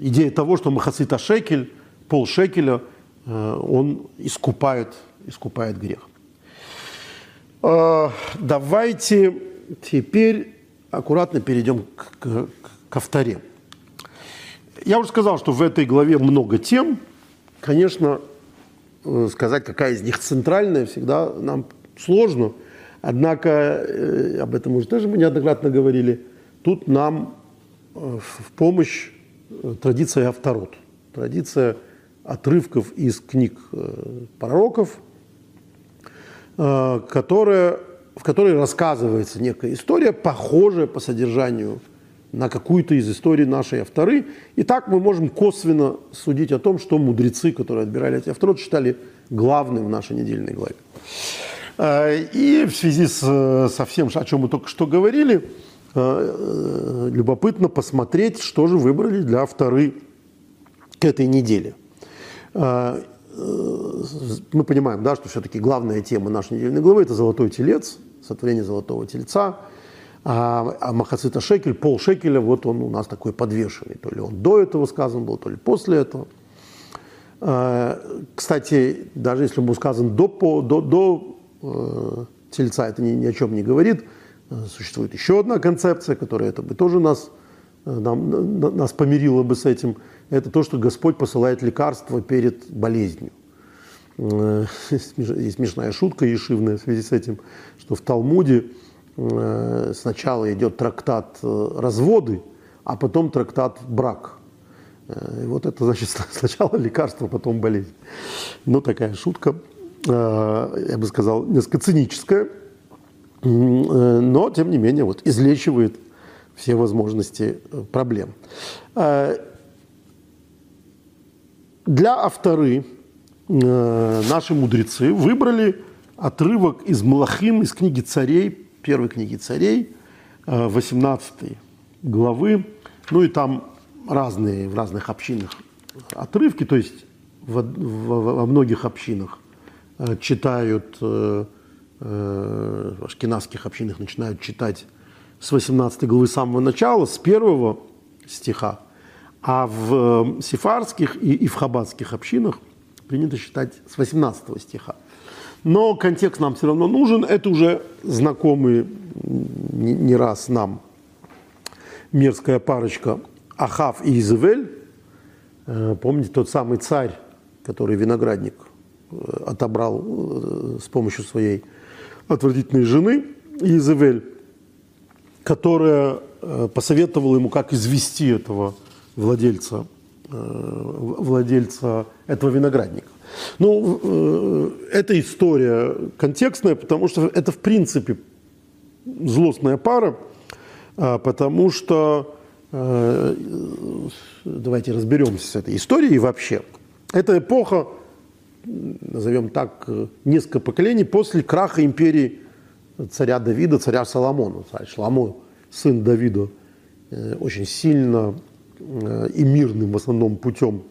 идея того, что махацита шекель, пол шекеля, э, он искупает, искупает грех. Э, давайте теперь аккуратно перейдем к, к, ко вторе. Я уже сказал, что в этой главе много тем. Конечно, э, сказать, какая из них центральная, всегда нам сложно. Однако, об этом уже тоже мы неоднократно говорили, тут нам в помощь традиция авторот, традиция отрывков из книг э, пророков, э, которая, в которой рассказывается некая история, похожая по содержанию на какую-то из историй нашей авторы. И так мы можем косвенно судить о том, что мудрецы, которые отбирали эти авторы, считали главным в нашей недельной главе. И в связи с, со всем, о чем мы только что говорили, любопытно посмотреть, что же выбрали для второй этой неделе. Мы понимаем, да, что все-таки главная тема нашей недельной главы – это «Золотой телец», сотворение «Золотого тельца», а, а Махацита Шекель, пол шекеля, вот он у нас такой подвешенный. То ли он до этого сказан был, то ли после этого. Кстати, даже если он сказан до, до, до э, тельца, это ни, ни о чем не говорит. Существует еще одна концепция, которая это бы тоже нас, э, нам, нас помирила бы с этим. Это то, что Господь посылает лекарство перед болезнью. Э, <laughs> есть смешная шутка ешивная в связи с этим, что в Талмуде Э, сначала идет трактат э, разводы, а потом трактат брак. Э, и вот это значит <laughs> сначала лекарство, потом болезнь. Ну, такая шутка, я бы сказал, несколько циническая, но, тем не менее, вот, излечивает все возможности проблем. Для авторы наши мудрецы выбрали отрывок из Малахим, из книги царей, первой книги царей, 18 э, главы. Ну и там разные, в разных общинах отрывки, то есть во, во, во многих общинах э, читают, э, в ашкенадских общинах начинают читать с 18 главы самого начала, с первого стиха, а в сефардских и, и в хаббатских общинах принято читать с 18 стиха. Но контекст нам все равно нужен. Это уже знакомый не раз нам мерзкая парочка Ахав и Изавель. Э, помните тот самый царь, который виноградник э, отобрал э, с помощью своей отвратительной жены Изавель, которая посоветовала ему, как извести этого владельца, владельца этого виноградника. Ну, э, эта история контекстная, потому что это, в принципе, злостная пара, а, потому что, э, давайте разберемся с этой историей вообще. Это эпоха, назовем так, несколько поколений после краха империи царя Давида, царя Соломона. Царь Шламо, сын Давида, э, очень сильно и мирным в основном путем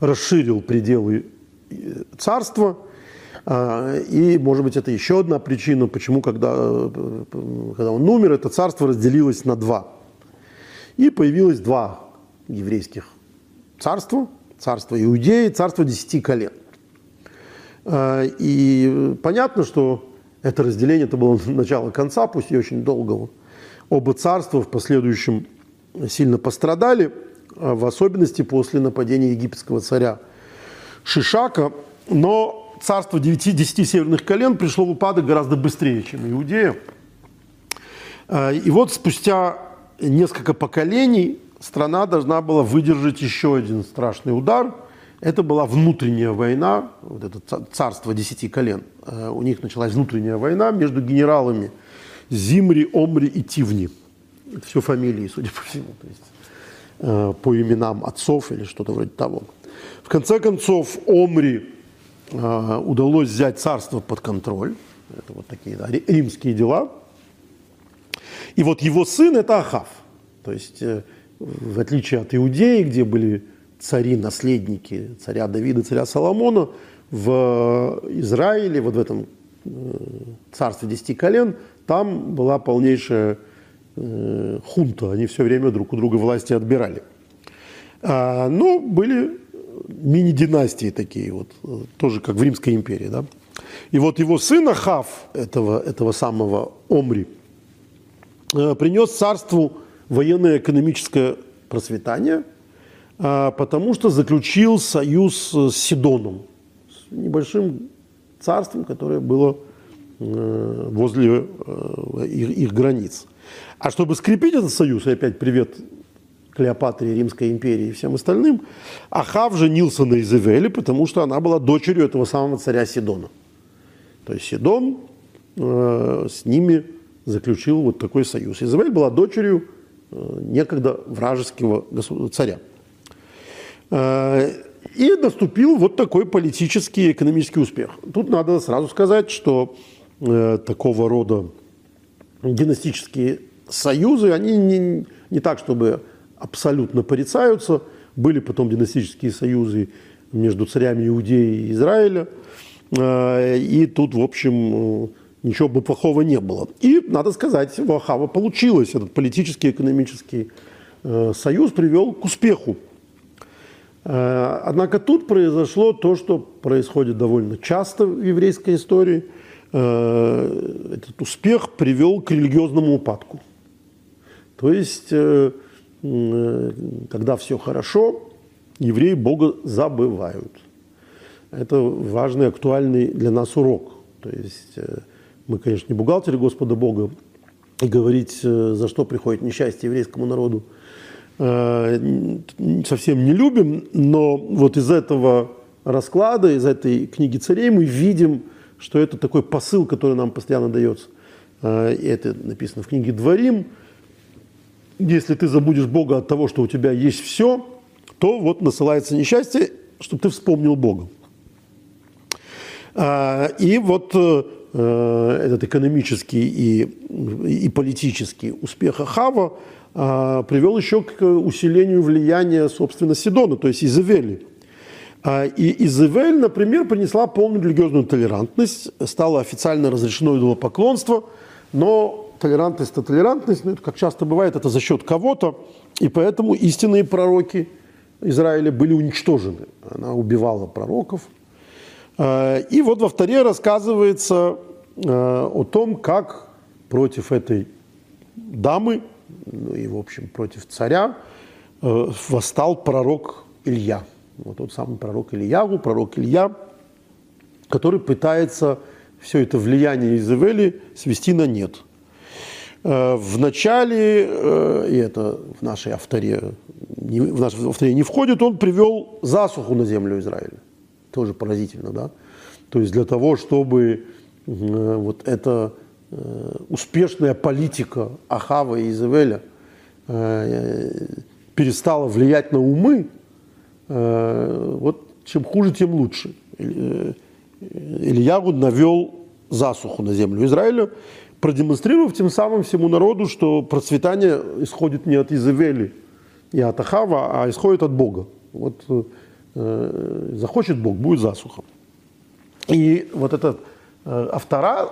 расширил пределы э, царства. А, и, может быть, это еще одна причина, почему, когда, э, когда он умер, это царство разделилось на два. И появилось два еврейских царства. Царство Иудеи, царство десяти колен. А, и понятно, что это разделение это было начало конца, пусть и очень долгого. Оба царства в последующем сильно пострадали – а в особенности после нападения египетского царя Шишака. Но царство 9-10 северных колен пришло в упадок гораздо быстрее, чем Иудея. А, и вот спустя несколько поколений страна должна была выдержать еще один страшный удар. Это была внутренняя война, вот это царство десяти колен. А, у них началась внутренняя война между генералами Зимри, Омри и Тивни. Это все фамилии, судя по всему. То есть Э, по именам отцов или что-то вроде того. В конце концов, Омри э, удалось взять царство под контроль. Это вот такие да, римские дела. И вот его сын – это Ахав. То есть, э, в отличие от Иудеи, где были цари, наследники царя Давида, царя Соломона, в Израиле, вот в этом царстве десяти колен, там была полнейшая э, хунта, они все время друг у друга власти отбирали. А, но были мини-династии такие, вот, тоже как в Римской империи. Да? И вот его сын Ахав, этого, этого самого Омри, э, принес царству военно-экономическое процветание, э, потому что заключил союз с Сидоном, с небольшим царством, которое было э, возле э, их, их границ. А чтобы скрепить этот союз, и опять привет Клеопатре, Римской империи и всем остальным, Ахав женился на Изавеле, потому что она была дочерью этого самого царя Сидона. То есть Сидон э, с ними заключил вот такой союз. Изавель была дочерью некогда вражеского царя. Э, И наступил вот такой политический и экономический успех. Тут надо сразу сказать, что э, такого рода династические союзы, они не, не так, чтобы абсолютно порицаются. Были потом династические союзы между царями Иудеи и Израиля. Э, и тут, в общем, ничего бы плохого не было. И, надо сказать, у Ахава получилось. Этот политический, экономический э, союз привел к успеху. Э, однако тут произошло то, что происходит довольно часто в еврейской истории. Этот успех привел к религиозному упадку. То есть, когда все хорошо, евреи Бога забывают. Это важный, актуальный для нас урок. То есть э, мы, конечно, не бухгалтеры Господа Бога, и говорить, э, за что приходит несчастье еврейскому народу, э, совсем не любим, но вот из этого расклада, из этой книги царей мы видим, что это такой посыл, который нам постоянно дается. И это написано в книге «Дворим». Если ты забудешь Бога от того, что у тебя есть все – то вот насылается несчастье, чтобы ты вспомнил Бога. И вот э, этот экономический и, и политический успех Ахава а, привел еще к усилению влияния, собственно, Сидона, то есть Изавели. А, и Изавель, например, принесла полную религиозную толерантность, стало официально разрешено идолопоклонство, но толерантность – это толерантность, но это, как часто бывает, это за счет кого-то, и поэтому истинные пророки – Израиля были уничтожены. Она убивала пророков. Э, и вот во вторе рассказывается э, о том, как против этой дамы, ну и, в общем, против царя, э, восстал пророк Илья. Вот тот самый пророк Ильягу, пророк Илья, который пытается все это влияние Изавели свести на нет. В начале, и это в нашей авторе в наш авторе не входит, он привел засуху на землю Израиля. Тоже поразительно, да? То есть для того, чтобы э, вот эта э, успешная политика Ахава и Изавеля э, перестала влиять на умы, э, вот чем хуже, тем лучше. Э, Ильягу навел засуху на землю Израиля, продемонстрировав тем самым всему народу, что процветание исходит не от Изавели, и от Ахава, а исходит от Бога. Вот э, захочет Бог, будет засуха. И вот этот э, автора,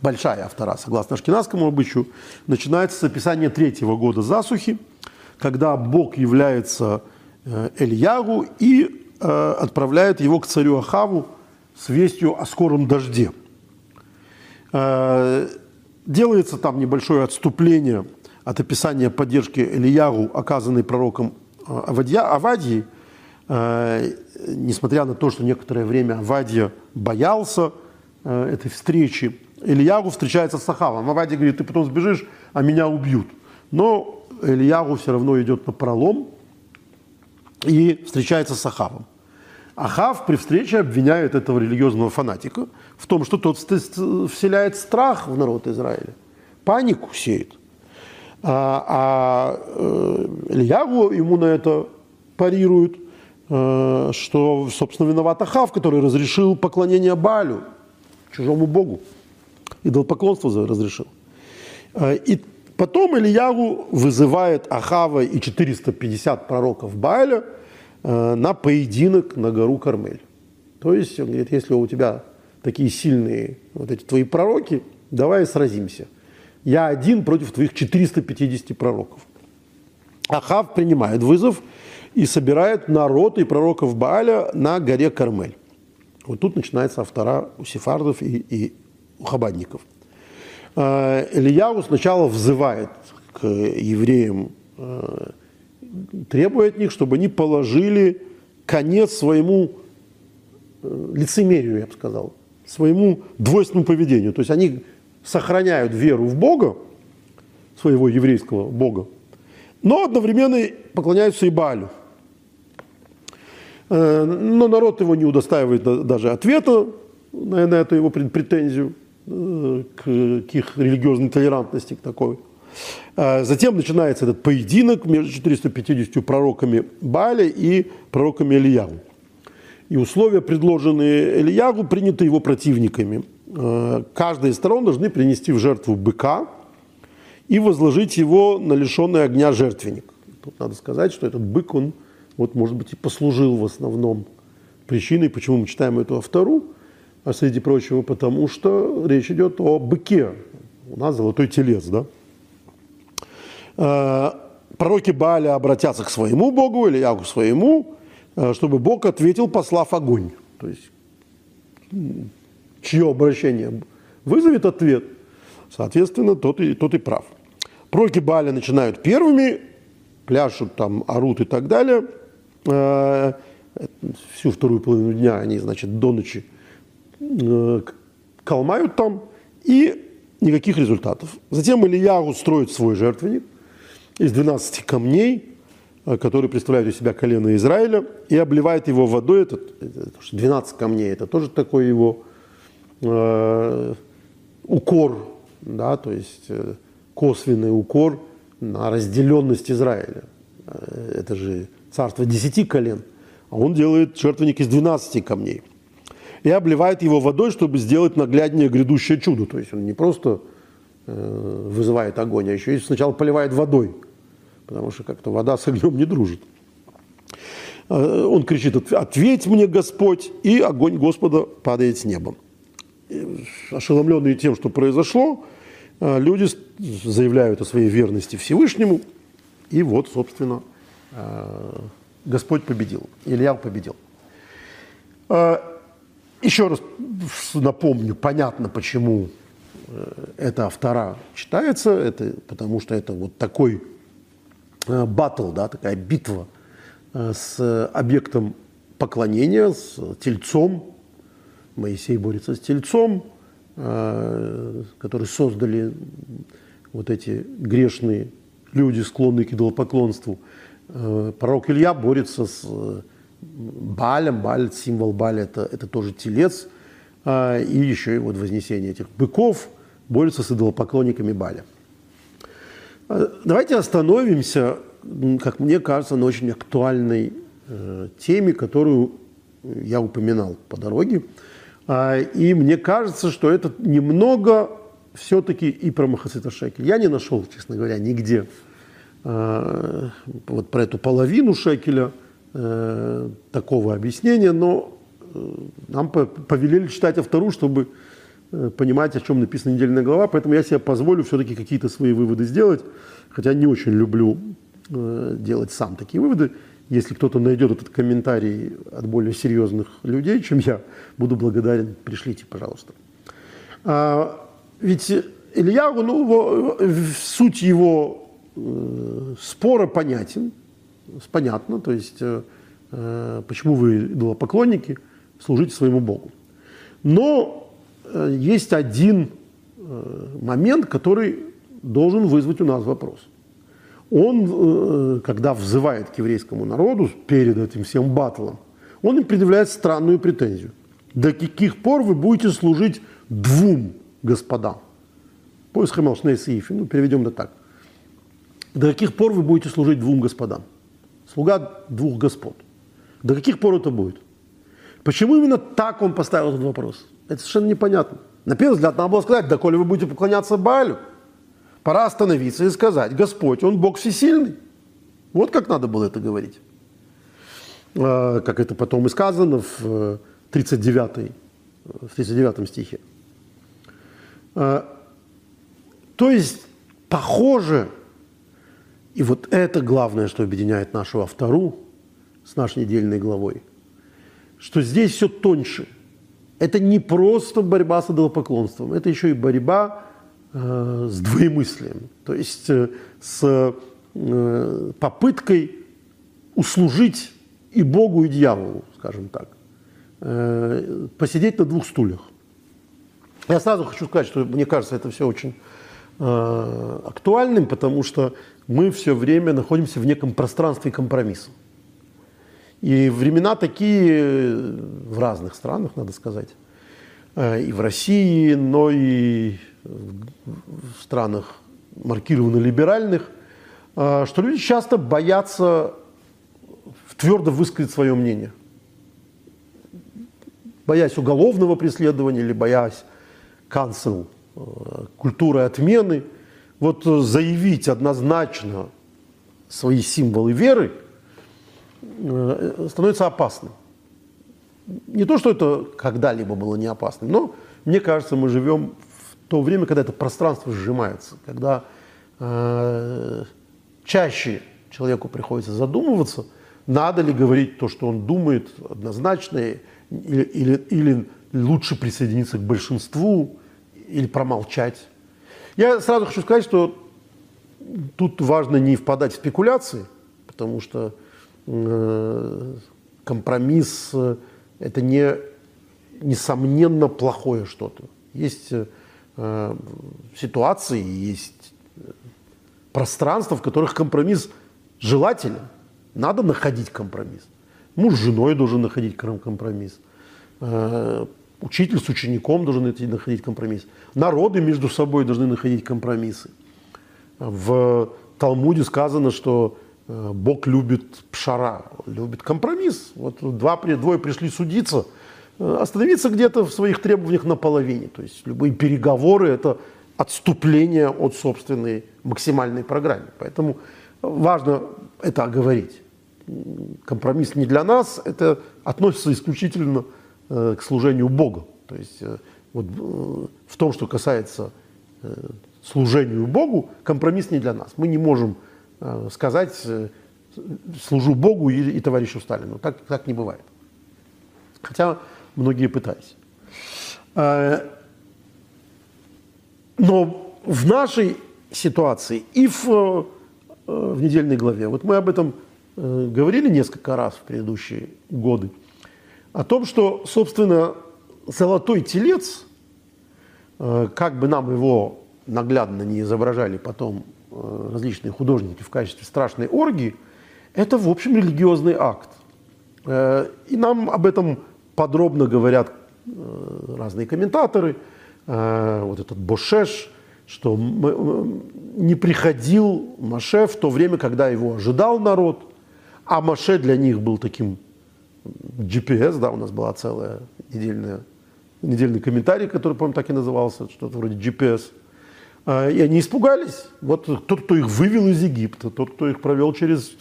большая автора, согласно ашкенадскому обычаю, начинается с описания третьего года засухи, когда Бог является э, Эльягу и э, отправляет его к царю Ахаву с вестью о скором дожде. Э, делается там небольшое отступление – от описания поддержки Ильяру, оказанной пророком э, Авадья, Авадьи, э, несмотря на то, что некоторое время Авадья боялся э, этой встречи, Ильяру встречается с Ахавом. Авадья говорит, ты потом сбежишь, а меня убьют. Но Ильяру все равно идет на пролом и встречается с Ахавом. Ахав при встрече обвиняет этого религиозного фанатика в том, что тот вселяет страх в народ Израиля, панику сеет. А, а э, Ильягу ему на это парирует, э, что, собственно, виноват Ахав, который разрешил поклонение Балю, чужому богу. Идолопоклонство разрешил. Э, и потом Ильягу вызывает Ахава и 450 пророков Баля на поединок на гору Кармель. То есть, он говорит, если у тебя такие сильные вот эти твои пророки, давай сразимся – я один против твоих 450 пророков. Ахав принимает вызов и собирает народ и пророков Бааля на горе Кармель. Вот тут начинается автора у сефардов и, и у хабадников. Э, Ильяу сначала взывает к евреям, э, требуя от них, чтобы они положили конец своему э, лицемерию, я бы сказал, своему двойственному поведению. То есть они сохраняют веру в Бога, своего еврейского Бога, но одновременно поклоняются и Балю. Э, но народ его не удостаивает даже ответа на, на эту его претензию э, к, к их религиозной толерантности к такой. Э, затем начинается этот поединок между 450 пророками Баля и пророками Ильяву. И условия, предложенные Ильягу, приняты его противниками. Э, каждая из сторон должны принести в жертву быка и возложить его на лишенный огня жертвенник. Тут надо сказать, что этот бык, он, вот, может быть, и послужил в основном причиной, почему мы читаем эту автору, а среди прочего потому, что речь идет о быке. У нас золотой телец, да? Э, пророки Бааля обратятся к своему Богу, или я к своему, э, чтобы Бог ответил, послав огонь. То есть, чье обращение вызовет ответ, соответственно, тот и, тот и прав. Пророки Бааля начинают первыми, пляшут там, орут и так далее. Э, всю вторую половину дня они, значит, до ночи колмают там, и никаких результатов. Затем Ильягу строит свой жертвенник, из 12 камней, э, которые представляют из себя колено Израиля, и обливает его водой. Это, 12 камней, это тоже такой его э, укор, да, то есть э, косвенный укор на разделенность Израиля. Э, это же царство 10 колен, а он делает жертвенник из 12 камней. И обливает его водой, чтобы сделать нагляднее грядущее чудо. То есть он не просто Э, вызывает огонь, а еще и сначала поливает водой, потому что как-то вода с огнем не дружит. Э, он кричит, ответь мне, Господь, и огонь Господа падает с неба. Ошеломленные тем, что произошло, э, люди заявляют о своей верности Всевышнему, и вот, собственно, Господь победил, Илья победил. Еще раз напомню, понятно, почему Э, эта автора читается, это, потому что это вот такой батл, да, такая битва э, с объектом поклонения, с тельцом. Моисей борется с тельцом, э, который создали вот эти грешные люди, склонные к идолопоклонству. Пророк Илья борется с Балем, Баль, символ Баля это, это тоже телец, и еще и вот вознесение этих быков – борются с идолопоклонниками Баля. А, давайте остановимся, как мне кажется, на очень актуальной э, теме, которую я упоминал по дороге. А, и мне кажется, что это немного все-таки и про Махасита Шекель. Я не нашел, честно говоря, нигде а, вот про эту половину Шекеля э, такого объяснения, но э, нам повелели читать автору, чтобы Э, понимать, о чем написана недельная глава, поэтому я себе позволю все-таки какие-то свои выводы сделать, хотя не очень люблю э, делать сам такие выводы. Если кто-то найдет этот комментарий от более серьезных людей, чем я, буду благодарен, пришлите, пожалуйста. А, ведь Ильягу, ну, суть его э, спора понятен, понятно, то есть э, э почему вы идолопоклонники, служите своему Богу. Но Э, есть один э, момент, который должен вызвать у нас вопрос. Он, э, когда взывает к еврейскому народу перед этим всем батлом, он им предъявляет странную претензию. До каких пор вы будете служить двум господам? Поиск Хамалшней Саифи, ну, переведем это так. До каких пор вы будете служить двум господам? Слуга двух господ. До каких пор это будет? Почему именно так он поставил этот вопрос? Это совершенно непонятно. На первый взгляд надо было сказать, да коли вы будете поклоняться Балю, пора остановиться и сказать, Господь, Он Бог всесильный. Вот как надо было это говорить. А, как это потом и сказано в 39, э, в 39 стихе. А, то есть, похоже, и вот это главное, что объединяет нашу автору с нашей недельной главой, что здесь все тоньше – это не просто борьба с идолопоклонством, это еще и борьба э, с двоемыслием, то есть э, с э, попыткой услужить и Богу, и дьяволу, скажем так, э, посидеть на двух стульях. Я сразу хочу сказать, что мне кажется, это все очень актуальным, потому что мы все время находимся в неком пространстве компромисса. И времена такие в разных странах, надо сказать, э, и в России, но и в странах маркированно либеральных, э, что люди часто боятся твердо высказать свое мнение. боясь уголовного преследования или боясь канцел э, культуры отмены, вот заявить однозначно свои символы веры э, становится опасным. Не то, что это когда-либо было не опасным, но мне кажется, мы живем в то время, когда это пространство сжимается, когда э, чаще человеку приходится задумываться, надо ли говорить то, что он думает однозначно, или, или, или лучше присоединиться к большинству, или промолчать. Я сразу хочу сказать, что тут важно не впадать в спекуляции, потому что э, компромисс э, это не несомненно плохое что-то. Есть э, ситуации, есть пространства, в которых компромисс желателен. Надо находить компромисс. Муж с женой должен находить компромисс. Э, учитель с учеником должен находить компромисс. Народы между собой должны находить компромиссы. В Талмуде сказано, что э, Бог любит пшара, любит компромисс. Вот два, двое пришли судиться – Э, остановиться где-то в своих требованиях наполовине. То есть любые переговоры – это отступление от собственной максимальной программы. Поэтому важно это оговорить. Компромисс не для нас, это относится исключительно э, к служению Богу. То есть э, вот, в том, что касается служению Богу, компромисс не для нас. Мы не можем сказать «служу Богу и, и товарищу Сталину». Так, так не бывает. Хотя многие пытались. Но в нашей ситуации и в, э, в недельной главе, вот мы об этом э, говорили несколько раз в предыдущие годы, о том, что, собственно, золотой телец, э, как бы нам его наглядно не изображали потом различные художники в качестве страшной оргии, это, в общем, религиозный акт. И нам об этом подробно говорят э, разные комментаторы, э, вот этот Бошеш, что не приходил Маше в то время, когда его ожидал народ, а Маше для них был таким GPS, да, у нас была целая недельная, недельный комментарий, который, по-моему, так и назывался, что-то вроде GPS – а, и они испугались. Вот тот, кто их вывел из Египта, тот, кто их провел через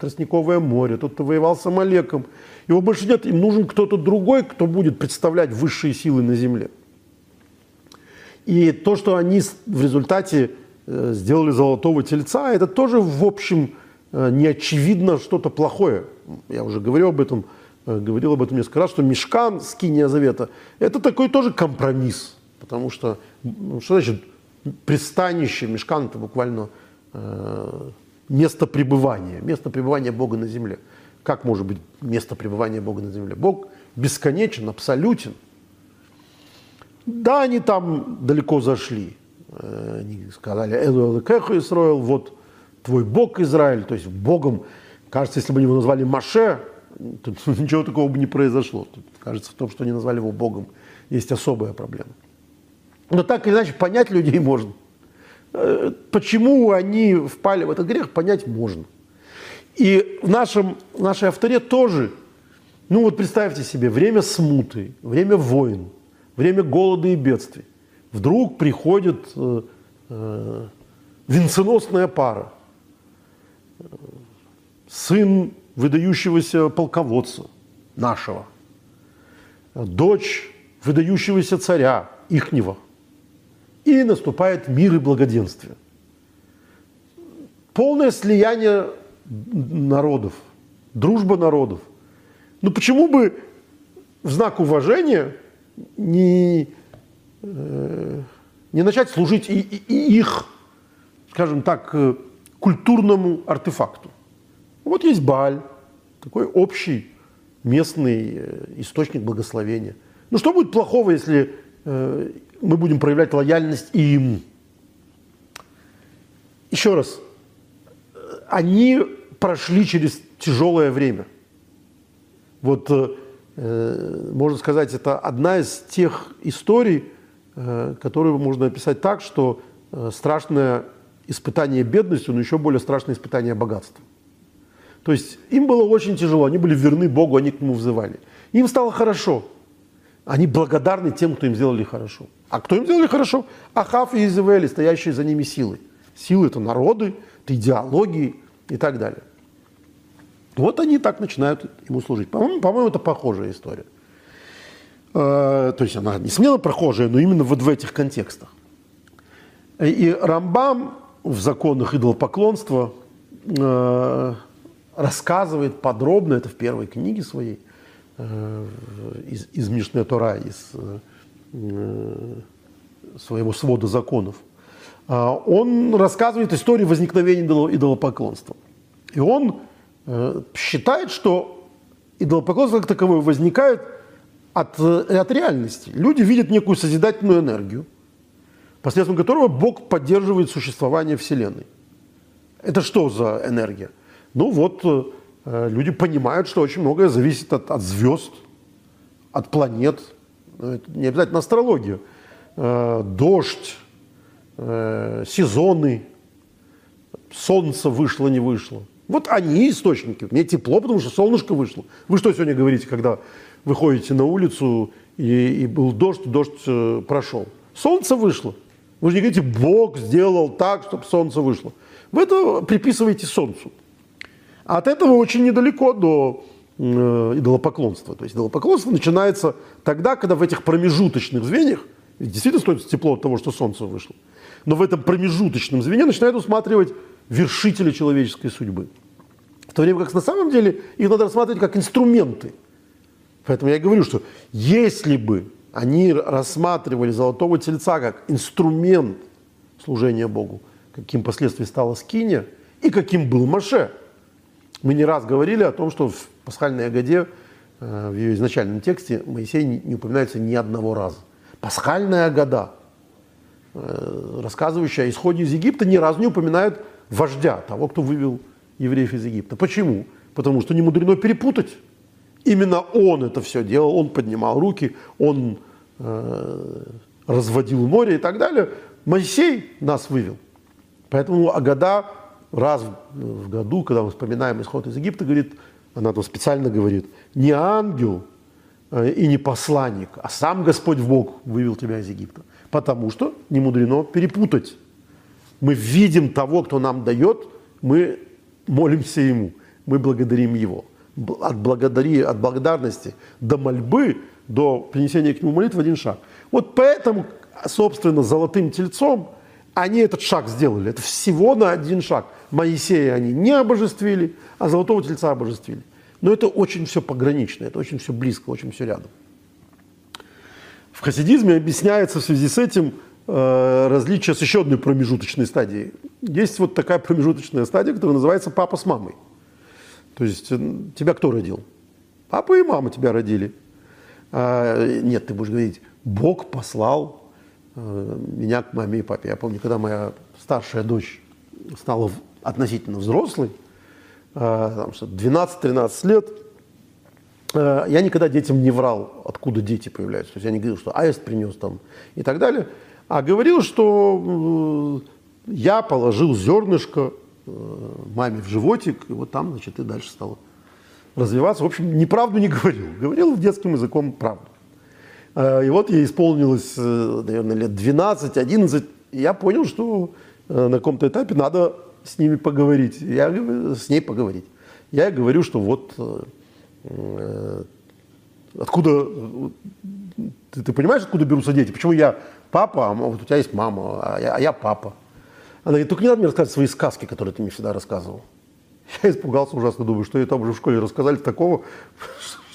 Тростниковое море, тот, кто воевал с Амалеком. Его больше нет, им нужен кто-то другой, кто будет представлять высшие силы на земле. И то, что они в результате э, сделали золотого тельца, это тоже, в общем, э, не очевидно что-то плохое. Я уже говорил об этом, э, говорил об этом несколько раз, что мешкан, скиния завета, это такой тоже компромисс. Потому что, что значит пристанище, мешкан – это буквально э, место пребывания, место пребывания Бога на земле. Как может быть место пребывания Бога на земле? Бог бесконечен, абсолютен. Да, они там далеко зашли. Э, они сказали, Элу Элакеху Исраил, вот твой Бог Израиль, то есть Богом, кажется, если бы его назвали Маше, то <laughs> ничего такого бы не произошло. Тут, кажется, в том, что они назвали его Богом, есть особая проблема. Но так или иначе понять людей можно. Э, почему они впали в этот грех, понять можно. И в нашем, в нашей авторе тоже, ну вот представьте себе, время смуты, время войн, время голода и бедствий. Вдруг приходит э, э, венценосная пара, сын выдающегося полководца нашего, дочь выдающегося царя ихнего – и наступает мир и благоденствие. Полное слияние народов, дружба народов. Ну почему бы в знак уважения не, э, не начать служить и, и, и их, скажем так, э, культурному артефакту? Вот есть Баль, такой общий местный э, источник благословения. Ну что будет плохого, если э, мы будем проявлять лояльность им. Еще раз, они прошли через тяжелое время. Вот, э, можно сказать, это одна из тех историй, э, которую можно описать так, что э, страшное испытание бедностью, но еще более страшное испытание богатством. То есть им было очень тяжело, они были верны Богу, они к нему взывали. Им стало хорошо – Они благодарны тем, кто им сделали хорошо. А кто им сделали хорошо? Ахав и Изевели, стоящие за ними силы. Силы – это народы, это идеологии и так далее. Вот они так начинают ему служить. По-моему, по-моему это похожая история. Э, то есть она не смело похожая, но именно вот в этих контекстах. И Рамбам в законах идолопоклонства э, рассказывает подробно, это в первой книге своей, э, из, из Мишне Тора, из своего свода законов, он рассказывает историю возникновения идолопоклонства. И он считает, что идолопоклонство как таковое возникает – от, э, от реальности. Люди видят некую созидательную энергию, посредством которого Бог поддерживает существование Вселенной. Это что за энергия? Ну вот, э, люди понимают, что очень многое зависит от, от звезд, от планет, ну, не обязательно астрология, э, дождь, э, сезоны, солнце вышло, не вышло. Вот они источники. Мне тепло, потому что солнышко вышло. Вы что сегодня говорите, когда выходите на улицу, и, и был дождь, дождь прошел. Солнце вышло. Вы же не говорите, Бог сделал так, чтобы солнце вышло. Вы это приписываете солнцу. От этого очень недалеко до э, идолопоклонства. То есть идолопоклонство начинается тогда, когда в этих промежуточных звеньях, действительно стоит тепло от того, что солнце вышло, но в этом промежуточном звене начинают усматривать вершителя человеческой судьбы. В то время как на самом деле их надо рассматривать как инструменты – Поэтому я говорю, что если бы они рассматривали золотого тельца как инструмент служения Богу, каким последствием стала Скиния и каким был Маше. Мы не раз говорили о том, что в пасхальной Агаде, э, в ее изначальном тексте, Моисей не упоминается ни одного раза. Пасхальная Агада, э, рассказывающая о исходе из Египта, ни разу не упоминает вождя, того, кто вывел евреев из Египта. Почему? Потому что не мудрено перепутать Именно он это все делал, он поднимал руки, он э, разводил море и так далее. Моисей нас вывел. Поэтому Агада раз в году, когда мы вспоминаем исход из Египта, говорит, она там специально говорит, не ангел э, и не посланник, а сам Господь Бог вывел тебя из Египта. Потому что не мудрено перепутать. Мы видим того, кто нам дает, мы молимся Ему, мы благодарим Его от, благодари, от благодарности до мольбы, до принесения к нему молитвы один шаг. Вот поэтому, собственно, золотым тельцом они этот шаг сделали. Это всего на один шаг. Моисея они не обожествили, а золотого тельца обожествили. Но это очень все погранично, это очень все близко, очень все рядом. В хасидизме объясняется в связи с этим э, различие с еще одной промежуточной стадией. Есть вот такая промежуточная стадия, которая называется папа с мамой. То есть э, тебя кто родил? Папа и мама тебя родили. А, нет, ты будешь говорить, Бог послал э, меня к маме и папе. Я помню, когда моя старшая дочь стала относительно взрослой, э, 12-13 лет, э, я никогда детям не врал, откуда дети появляются. То есть я не говорил, что аист принес там и так далее, а говорил, что я положил зернышко маме в животик, и вот там, значит, и дальше стала развиваться. В общем, неправду не говорил. Говорил детским языком правду. Э, и вот ей исполнилось, э, наверное, лет 12-11, и я понял, что на каком-то этапе надо с ними поговорить. Я с ней поговорить. Я говорю, что вот откуда ты, ты понимаешь, откуда берутся дети? Почему я папа, а вот у тебя есть мама, а я, а я папа? Она говорит, только не надо мне рассказывать свои сказки, которые ты мне всегда рассказывал. Я испугался ужасно, думаю, что ей там уже в школе рассказали такого, <laughs>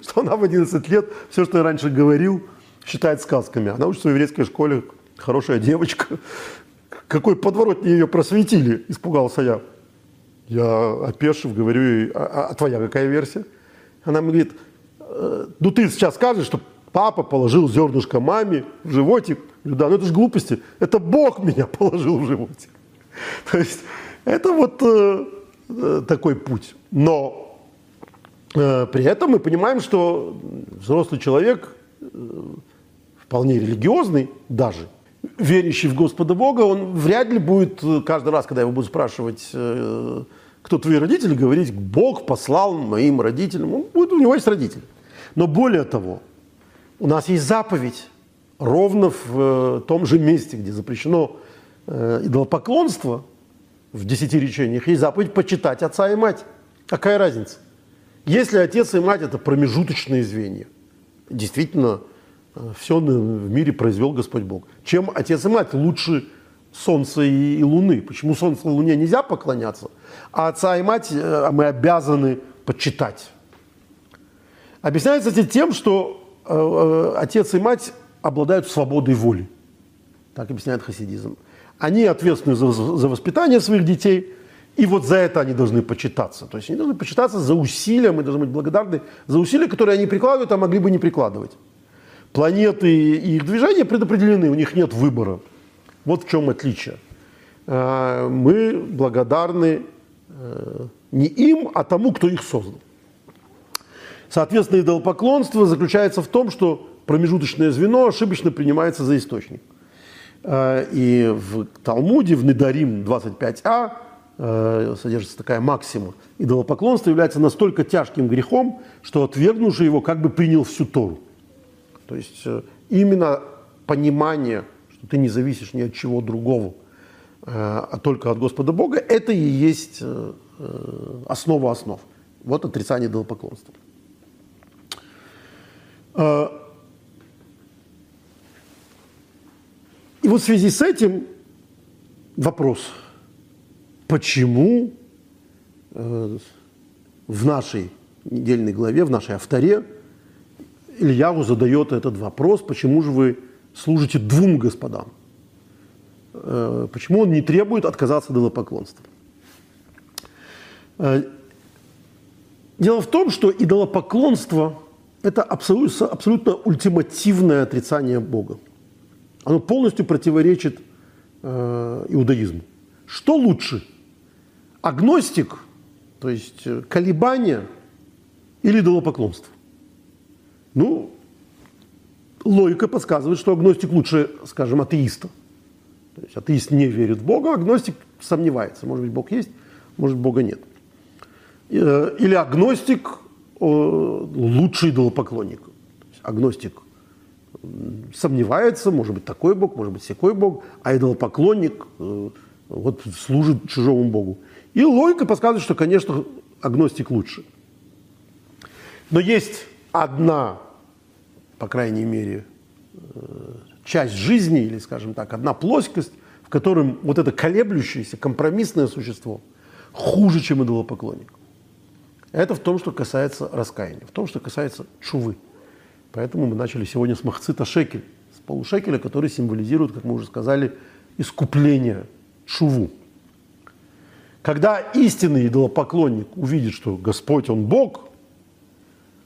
что она в 11 лет все, что я раньше говорил, считает сказками. Она учится в еврейской школе, хорошая девочка. Какой подворот ее просветили, испугался я. Я опешив, говорю ей, а, а твоя какая версия? Она мне говорит, «Э, ну ты сейчас скажешь, что папа положил зернышко маме в животик, да, ну это же глупости. Это Бог меня положил в животик. <laughs> То есть это вот э, э, такой путь. Но э, при этом мы понимаем, что взрослый человек, э, вполне религиозный даже, верящий в Господа Бога, он вряд ли будет э, каждый раз, когда его будут спрашивать, э, кто твои родители, говорить, Бог послал моим родителям. Он будет, у него есть родители. Но более того, у нас есть заповедь ровно в том же месте, где запрещено идолопоклонство, в десяти речениях, есть заповедь почитать отца и мать. Какая разница? Если отец и мать – это промежуточные звенья, действительно, все в мире произвел Господь Бог. Чем отец и мать лучше Солнца и, Луны? Почему Солнцу и Луне нельзя поклоняться, а отца и мать э, мы обязаны почитать? Объясняется это тем, что э, э, отец и мать обладают свободой воли. Так объясняет хасидизм. Они ответственны за, за воспитание своих детей, и вот за это они должны почитаться. То есть они должны почитаться за усилия, мы должны быть благодарны за усилия, которые они прикладывают, а могли бы не прикладывать. Планеты и их движения предопределены, у них нет выбора. Вот в чем отличие. А, мы благодарны э, не им, а тому, кто их создал. Соответственно, идолопоклонство заключается в том, что промежуточное звено ошибочно принимается за источник. А, и в Талмуде, в Недарим 25а, э, содержится такая максима. Идолопоклонство является настолько тяжким грехом, что отвергнувший его как бы принял всю Тору. То есть э, именно понимание, что ты не зависишь ни от чего другого, э, а только от Господа Бога, это и есть э, основа основ. Вот отрицание идолопоклонства. И вот в связи с этим вопрос, почему в нашей недельной главе, в нашей авторе Ильяву задает этот вопрос, почему же вы служите двум господам? Э, почему он не требует отказаться от идолопоклонства? Э, дело в том, что идолопоклонство – это абсолютно, абсолютно ультимативное отрицание Бога. Оно полностью противоречит э, иудаизму. Что лучше? Агностик, то есть колебания или идолопоклонство? Ну, логика подсказывает, что агностик лучше, скажем, атеиста. То есть атеист не верит в Бога, агностик сомневается. Может быть, Бог есть, может, Бога нет. Э, или агностик лучший идолопоклонник. Агностик сомневается, может быть, такой Бог, может быть, всякой Бог, а идолопоклонник э, вот, служит чужому Богу. И логика подсказывает, что, конечно, агностик лучше. Но есть одна по крайней мере, э, часть жизни, или, скажем так, одна плоскость, в котором вот это колеблющееся, компромиссное существо хуже, чем идолопоклонник. Это в том, что касается раскаяния, в том, что касается чувы. Поэтому мы начали сегодня с махцита шекель, с полушекеля, который символизирует, как мы уже сказали, искупление, чуву. Когда истинный идолопоклонник увидит, что Господь, Он Бог,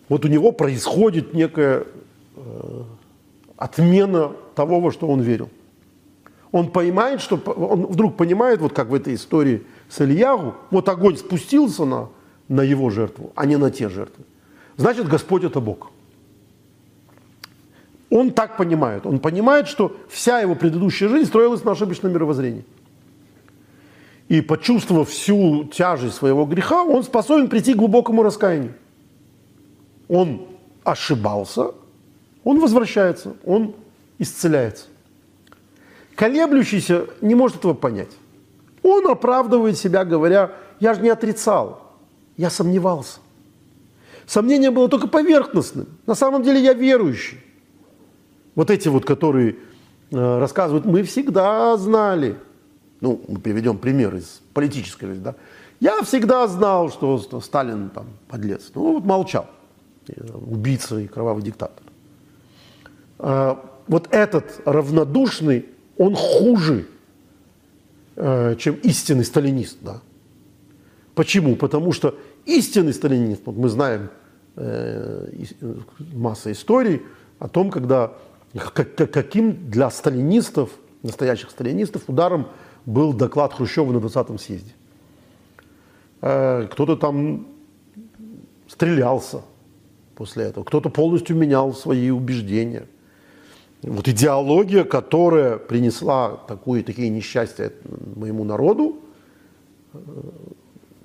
вот у него происходит некое Э, отмена того, во что он верил. Он понимает, что он вдруг понимает, вот как в этой истории с Ильягу, вот огонь спустился на, на его жертву, а не на те жертвы. Значит, Господь это Бог. Он так понимает. Он понимает, что вся его предыдущая жизнь строилась на ошибочном мировоззрении. И почувствовав всю тяжесть своего греха, он способен прийти к глубокому раскаянию. Он ошибался, он возвращается, он исцеляется. Колеблющийся не может этого понять. Он оправдывает себя, говоря, я же не отрицал, я сомневался. Сомнение было только поверхностным. На самом деле я верующий. Вот эти вот, которые э, рассказывают, мы всегда знали. Ну, мы приведем пример из политической жизни. Да? Я всегда знал, что, Сталин там подлец. Ну, вот молчал. Убийца и кровавый диктатор. А, вот этот равнодушный, он хуже, э, чем истинный сталинист. Да? Почему? Потому что истинный сталинист, вот мы знаем э, масса историй о том, когда каким для сталинистов, настоящих сталинистов, ударом был доклад Хрущева на 20-м съезде. Э, кто-то там стрелялся после этого, кто-то полностью менял свои убеждения – вот идеология, которая принесла такое, такие несчастья моему народу, э,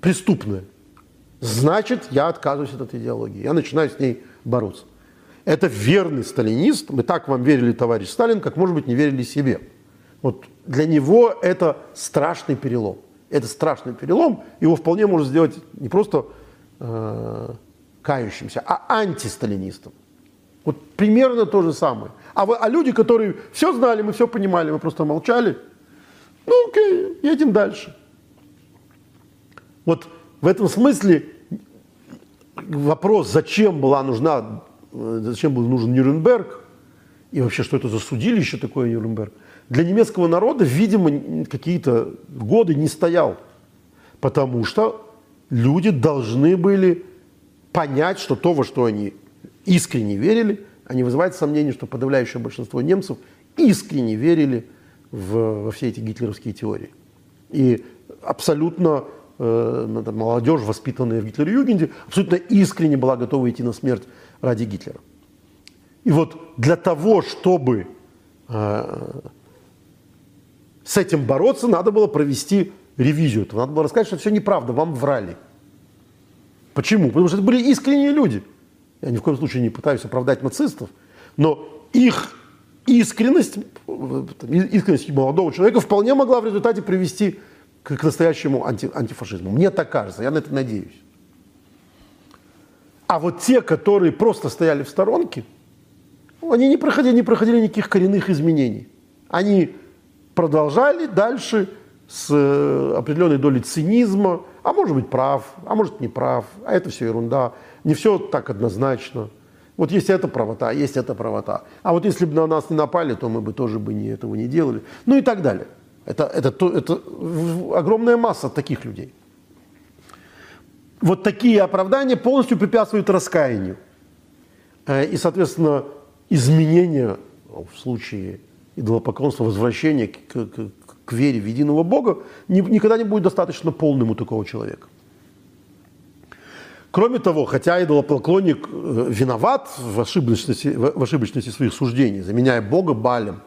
преступная. Значит, я отказываюсь от этой идеологии. Я начинаю с ней бороться. Это верный сталинист. Мы так вам верили, товарищ Сталин, как, может быть, не верили себе. Вот для него это страшный перелом. Это страшный перелом. Его вполне может сделать не просто э, кающимся, а антисталинистом. Вот примерно то же самое. А, вы, а люди, которые все знали, мы все понимали, мы просто молчали, ну окей, едем дальше. Вот в этом смысле вопрос, зачем была нужна, зачем был нужен Нюрнберг, и вообще, что это за судилище такое Нюрнберг, для немецкого народа, видимо, какие-то годы не стоял. Потому что люди должны были понять, что то, во что они искренне верили, они вызывают сомнение, что подавляющее большинство немцев искренне верили в, во все эти гитлеровские теории. И абсолютно э, молодежь, воспитанная в Гитлер-Югенде, абсолютно искренне была готова идти на смерть ради Гитлера. И вот для того, чтобы э, с этим бороться, надо было провести ревизию. Надо было рассказать, что все неправда, вам врали. Почему? Потому что это были искренние люди. Я ни в коем случае не пытаюсь оправдать нацистов, но их искренность, искренность молодого человека вполне могла в результате привести к настоящему анти, антифашизму. Мне так кажется, я на это надеюсь. А вот те, которые просто стояли в сторонке, они не проходили, не проходили никаких коренных изменений. Они продолжали дальше с э, определенной долей цинизма, а может быть прав, а может не прав, а это все ерунда. Не все так однозначно. Вот есть эта правота, есть эта правота. А вот если бы на нас не напали, то мы бы тоже бы не, этого не делали. Ну и так далее. Это, это, это, это огромная масса таких людей. Вот такие оправдания полностью препятствуют раскаянию. Э, и, соответственно, изменения в случае идолопоклонства, возвращения к, к, к вере в единого Бога никогда не будет достаточно полным у такого человека. Кроме того, хотя идолопоклонник э, виноват в ошибочности, в ошибочности своих суждений, заменяя Бога Балем,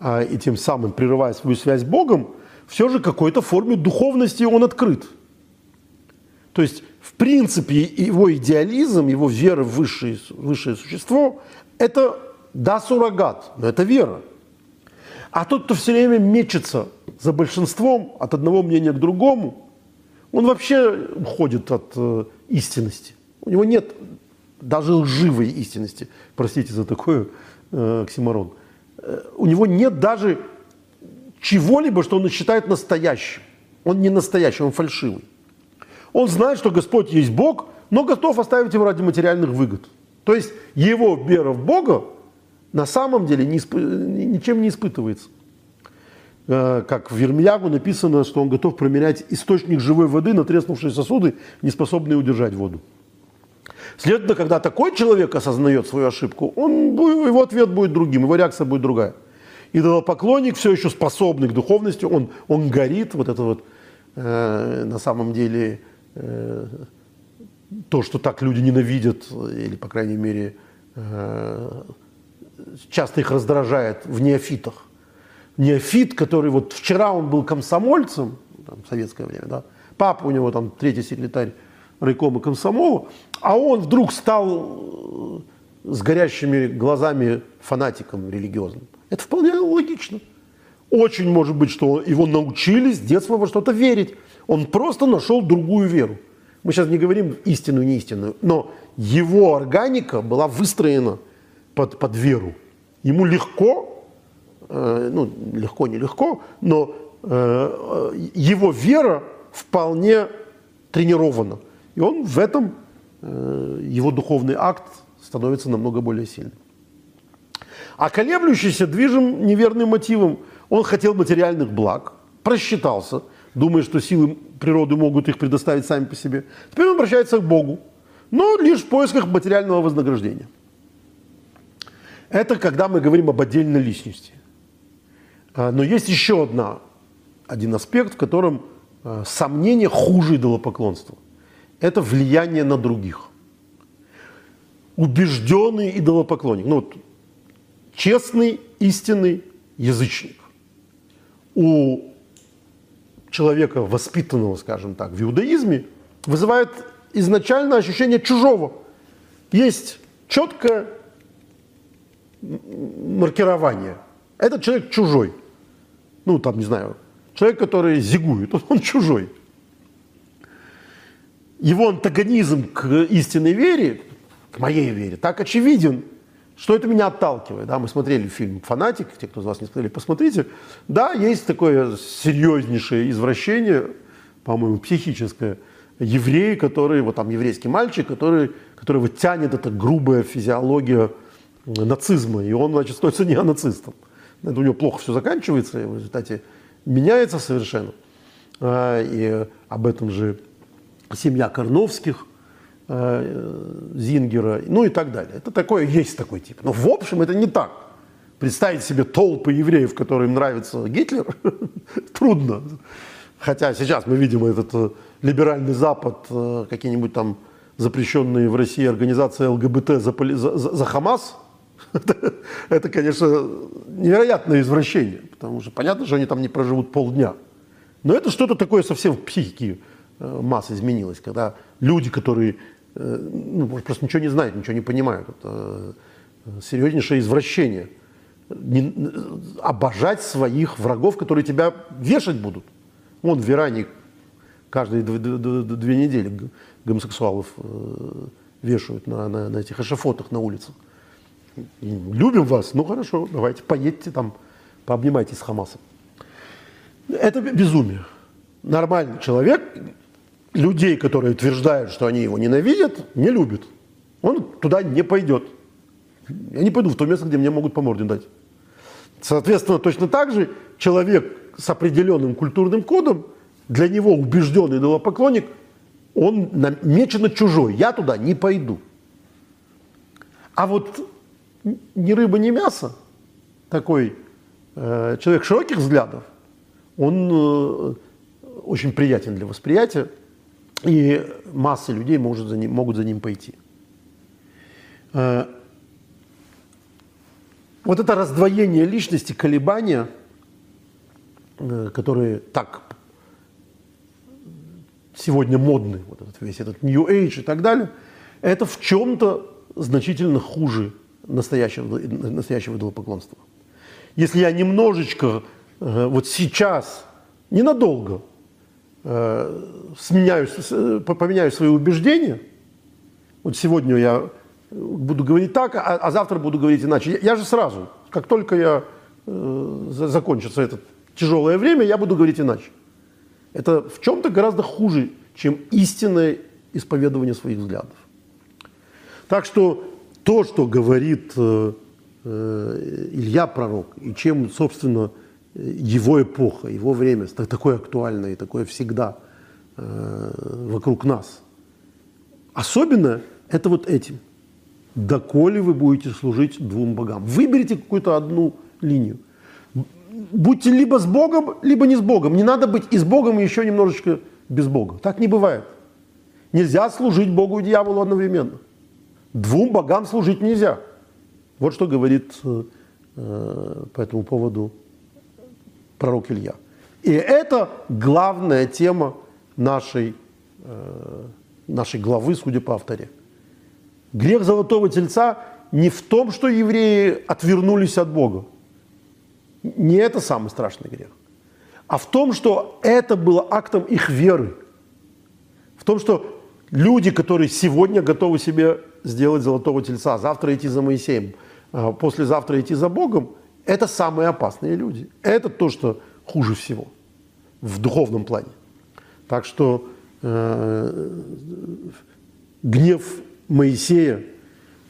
а, и тем самым прерывая свою связь с Богом, все же какой-то форме духовности он открыт. То есть, в принципе, его идеализм, его вера в высшее, высшее существо – это, да, суррогат, но это вера. А тот, кто все время мечется за большинством от одного мнения к другому, он вообще уходит от э, истинности. У него нет даже лживой истинности, простите за такой э, оксиморон. Э, у него нет даже чего-либо, что он считает настоящим. Он не настоящий, он фальшивый. Он знает, что Господь есть Бог, но готов оставить его ради материальных выгод. То есть его вера в Бога на самом деле ничем не испытывается. Э, как в Вермиягу написано, что он готов променять источник живой воды на треснувшие сосуды, не способные удержать воду. Следовательно, когда такой человек осознает свою ошибку, он, его ответ будет другим, его реакция будет другая. Идолопоклонник все еще способный к духовности, он, он горит, вот это вот э, на самом деле то, что так люди ненавидят, или, по крайней мере, э, часто их раздражает в неофитах. Неофит, который вот вчера он был комсомольцем, там, в советское время, да, папа у него там третий секретарь райкома комсомола, а он вдруг стал э, с горящими глазами фанатиком религиозным. Это вполне логично. Очень может быть, что его научили с детства во что-то верить. Он просто нашел другую веру. Мы сейчас не говорим истинную, неистинную, но его органика была выстроена – под, под веру. Ему легко, э, ну, легко, нелегко, но э, его вера вполне тренирована. И он в этом, э, его духовный акт становится намного более сильным. А колеблющийся движим неверным мотивом. Он хотел материальных благ, просчитался, думая, что силы природы могут их предоставить сами по себе. Теперь он обращается к Богу, но лишь в поисках материального вознаграждения. Это когда мы говорим об отдельной личности. А, но есть еще одна, один аспект, в котором а, сомнение хуже идолопоклонства. Это влияние на других. Убежденный идолопоклонник, ну вот, честный, истинный язычник. У человека, воспитанного, скажем так, в иудаизме, вызывает изначально ощущение чужого. Есть четкое маркирование. Этот человек чужой. Ну, там, не знаю, человек, который зигует, он, <laughs> он чужой. Его антагонизм к истинной вере, к моей вере, так очевиден, что это меня отталкивает. Да, мы смотрели фильм «Фанатик», те, кто из вас не смотрели, посмотрите. Да, есть такое серьезнейшее извращение, по-моему, психическое, еврей, который, вот там еврейский мальчик, который, которого тянет эта грубая физиология нацизма, и он, значит, становится неонацистом. Это у него плохо все заканчивается, и в результате меняется совершенно. А, и об этом же семья Корновских, Зингера, ну и так далее. Это такое, есть такой тип. Но в общем это не так. Представить себе толпы евреев, которым нравится Гитлер, <laughs> трудно. Хотя сейчас мы видим этот э, либеральный Запад, э, какие-нибудь там запрещенные в России организации ЛГБТ за, за, за Хамас <laughs> – это, конечно, невероятное извращение, потому что понятно, что они там не проживут полдня. Но это что-то такое совсем в психике э, масс изменилось, когда люди, которые э, ну, просто ничего не знают, ничего не понимают, это э, серьезнейшее извращение. Не, обожать своих врагов, которые тебя вешать будут. Вон в Иране каждые две недели гомосексуалов вешают на, на, на этих эшафотах на улицах любим вас, ну хорошо, давайте поедьте там, пообнимайтесь с Хамасом. Это безумие. Нормальный человек, людей, которые утверждают, что они его ненавидят, не любит. Он туда не пойдет. Я не пойду в то место, где мне могут по морде дать. Соответственно, точно так же человек с определенным культурным кодом, для него убежденный идолопоклонник, он намеченно чужой. Я туда не пойду. А вот ни рыба, ни мясо, такой э, человек широких взглядов, он э, очень приятен для восприятия, и масса людей может за ним, могут за ним пойти. Э, вот это раздвоение личности, колебания, э, которые так сегодня модны, вот этот весь этот New Age и так далее, это в чем-то значительно хуже настоящего, настоящего идолопоклонства. Если я немножечко э, вот сейчас, ненадолго, сменяю, поменяю свои убеждения, вот сегодня я буду говорить так, а, а завтра буду говорить иначе. Я, я же сразу, как только я э, закончится это тяжелое время, я буду говорить иначе. Это в чем-то гораздо хуже, чем истинное исповедование своих взглядов. Так что то, что говорит э, э, Илья Пророк, и чем, собственно, его эпоха, его время такое актуальное такое всегда э, вокруг нас. Особенно это вот этим. Доколе вы будете служить двум богам. Выберите какую-то одну линию. Будьте либо с Богом, либо не с Богом. Не надо быть и с Богом, и еще немножечко без Бога. Так не бывает. Нельзя служить Богу и дьяволу одновременно. Двум богам служить нельзя. Вот что говорит э, по этому поводу пророк Илья. И это главная тема нашей, э, нашей главы, судя по авторе. Грех золотого тельца не в том, что евреи отвернулись от Бога. Не это самый страшный грех. А в том, что это было актом их веры. В том, что люди, которые сегодня готовы себе сделать золотого тельца, завтра идти за Моисеем, а послезавтра идти за Богом, это самые опасные люди. Это то, что хуже всего в духовном плане. Так что э, гнев Моисея,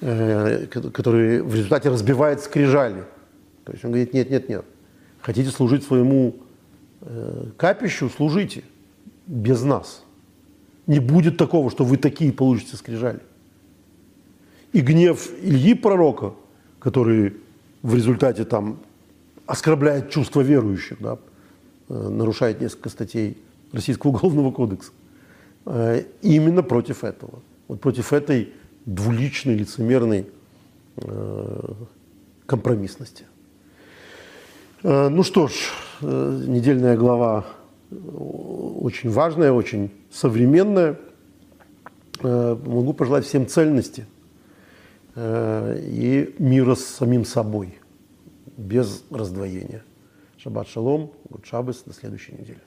э, который в результате разбивает скрижали, то есть он говорит, нет, нет, нет, хотите служить своему э, капищу, служите без нас. Не будет такого, что вы такие получите скрижали. И гнев Ильи пророка, который в результате там оскорбляет чувства верующих, да, э, нарушает несколько статей Российского уголовного кодекса, э, именно против этого. Вот против этой двуличной, лицемерной э, компромиссности. Ну что ж, недельная глава очень важная, очень современная. Могу пожелать всем цельности – и мира с самим собой, без раздвоения. Шаббат шалом, гуд шаббас, до следующей недели.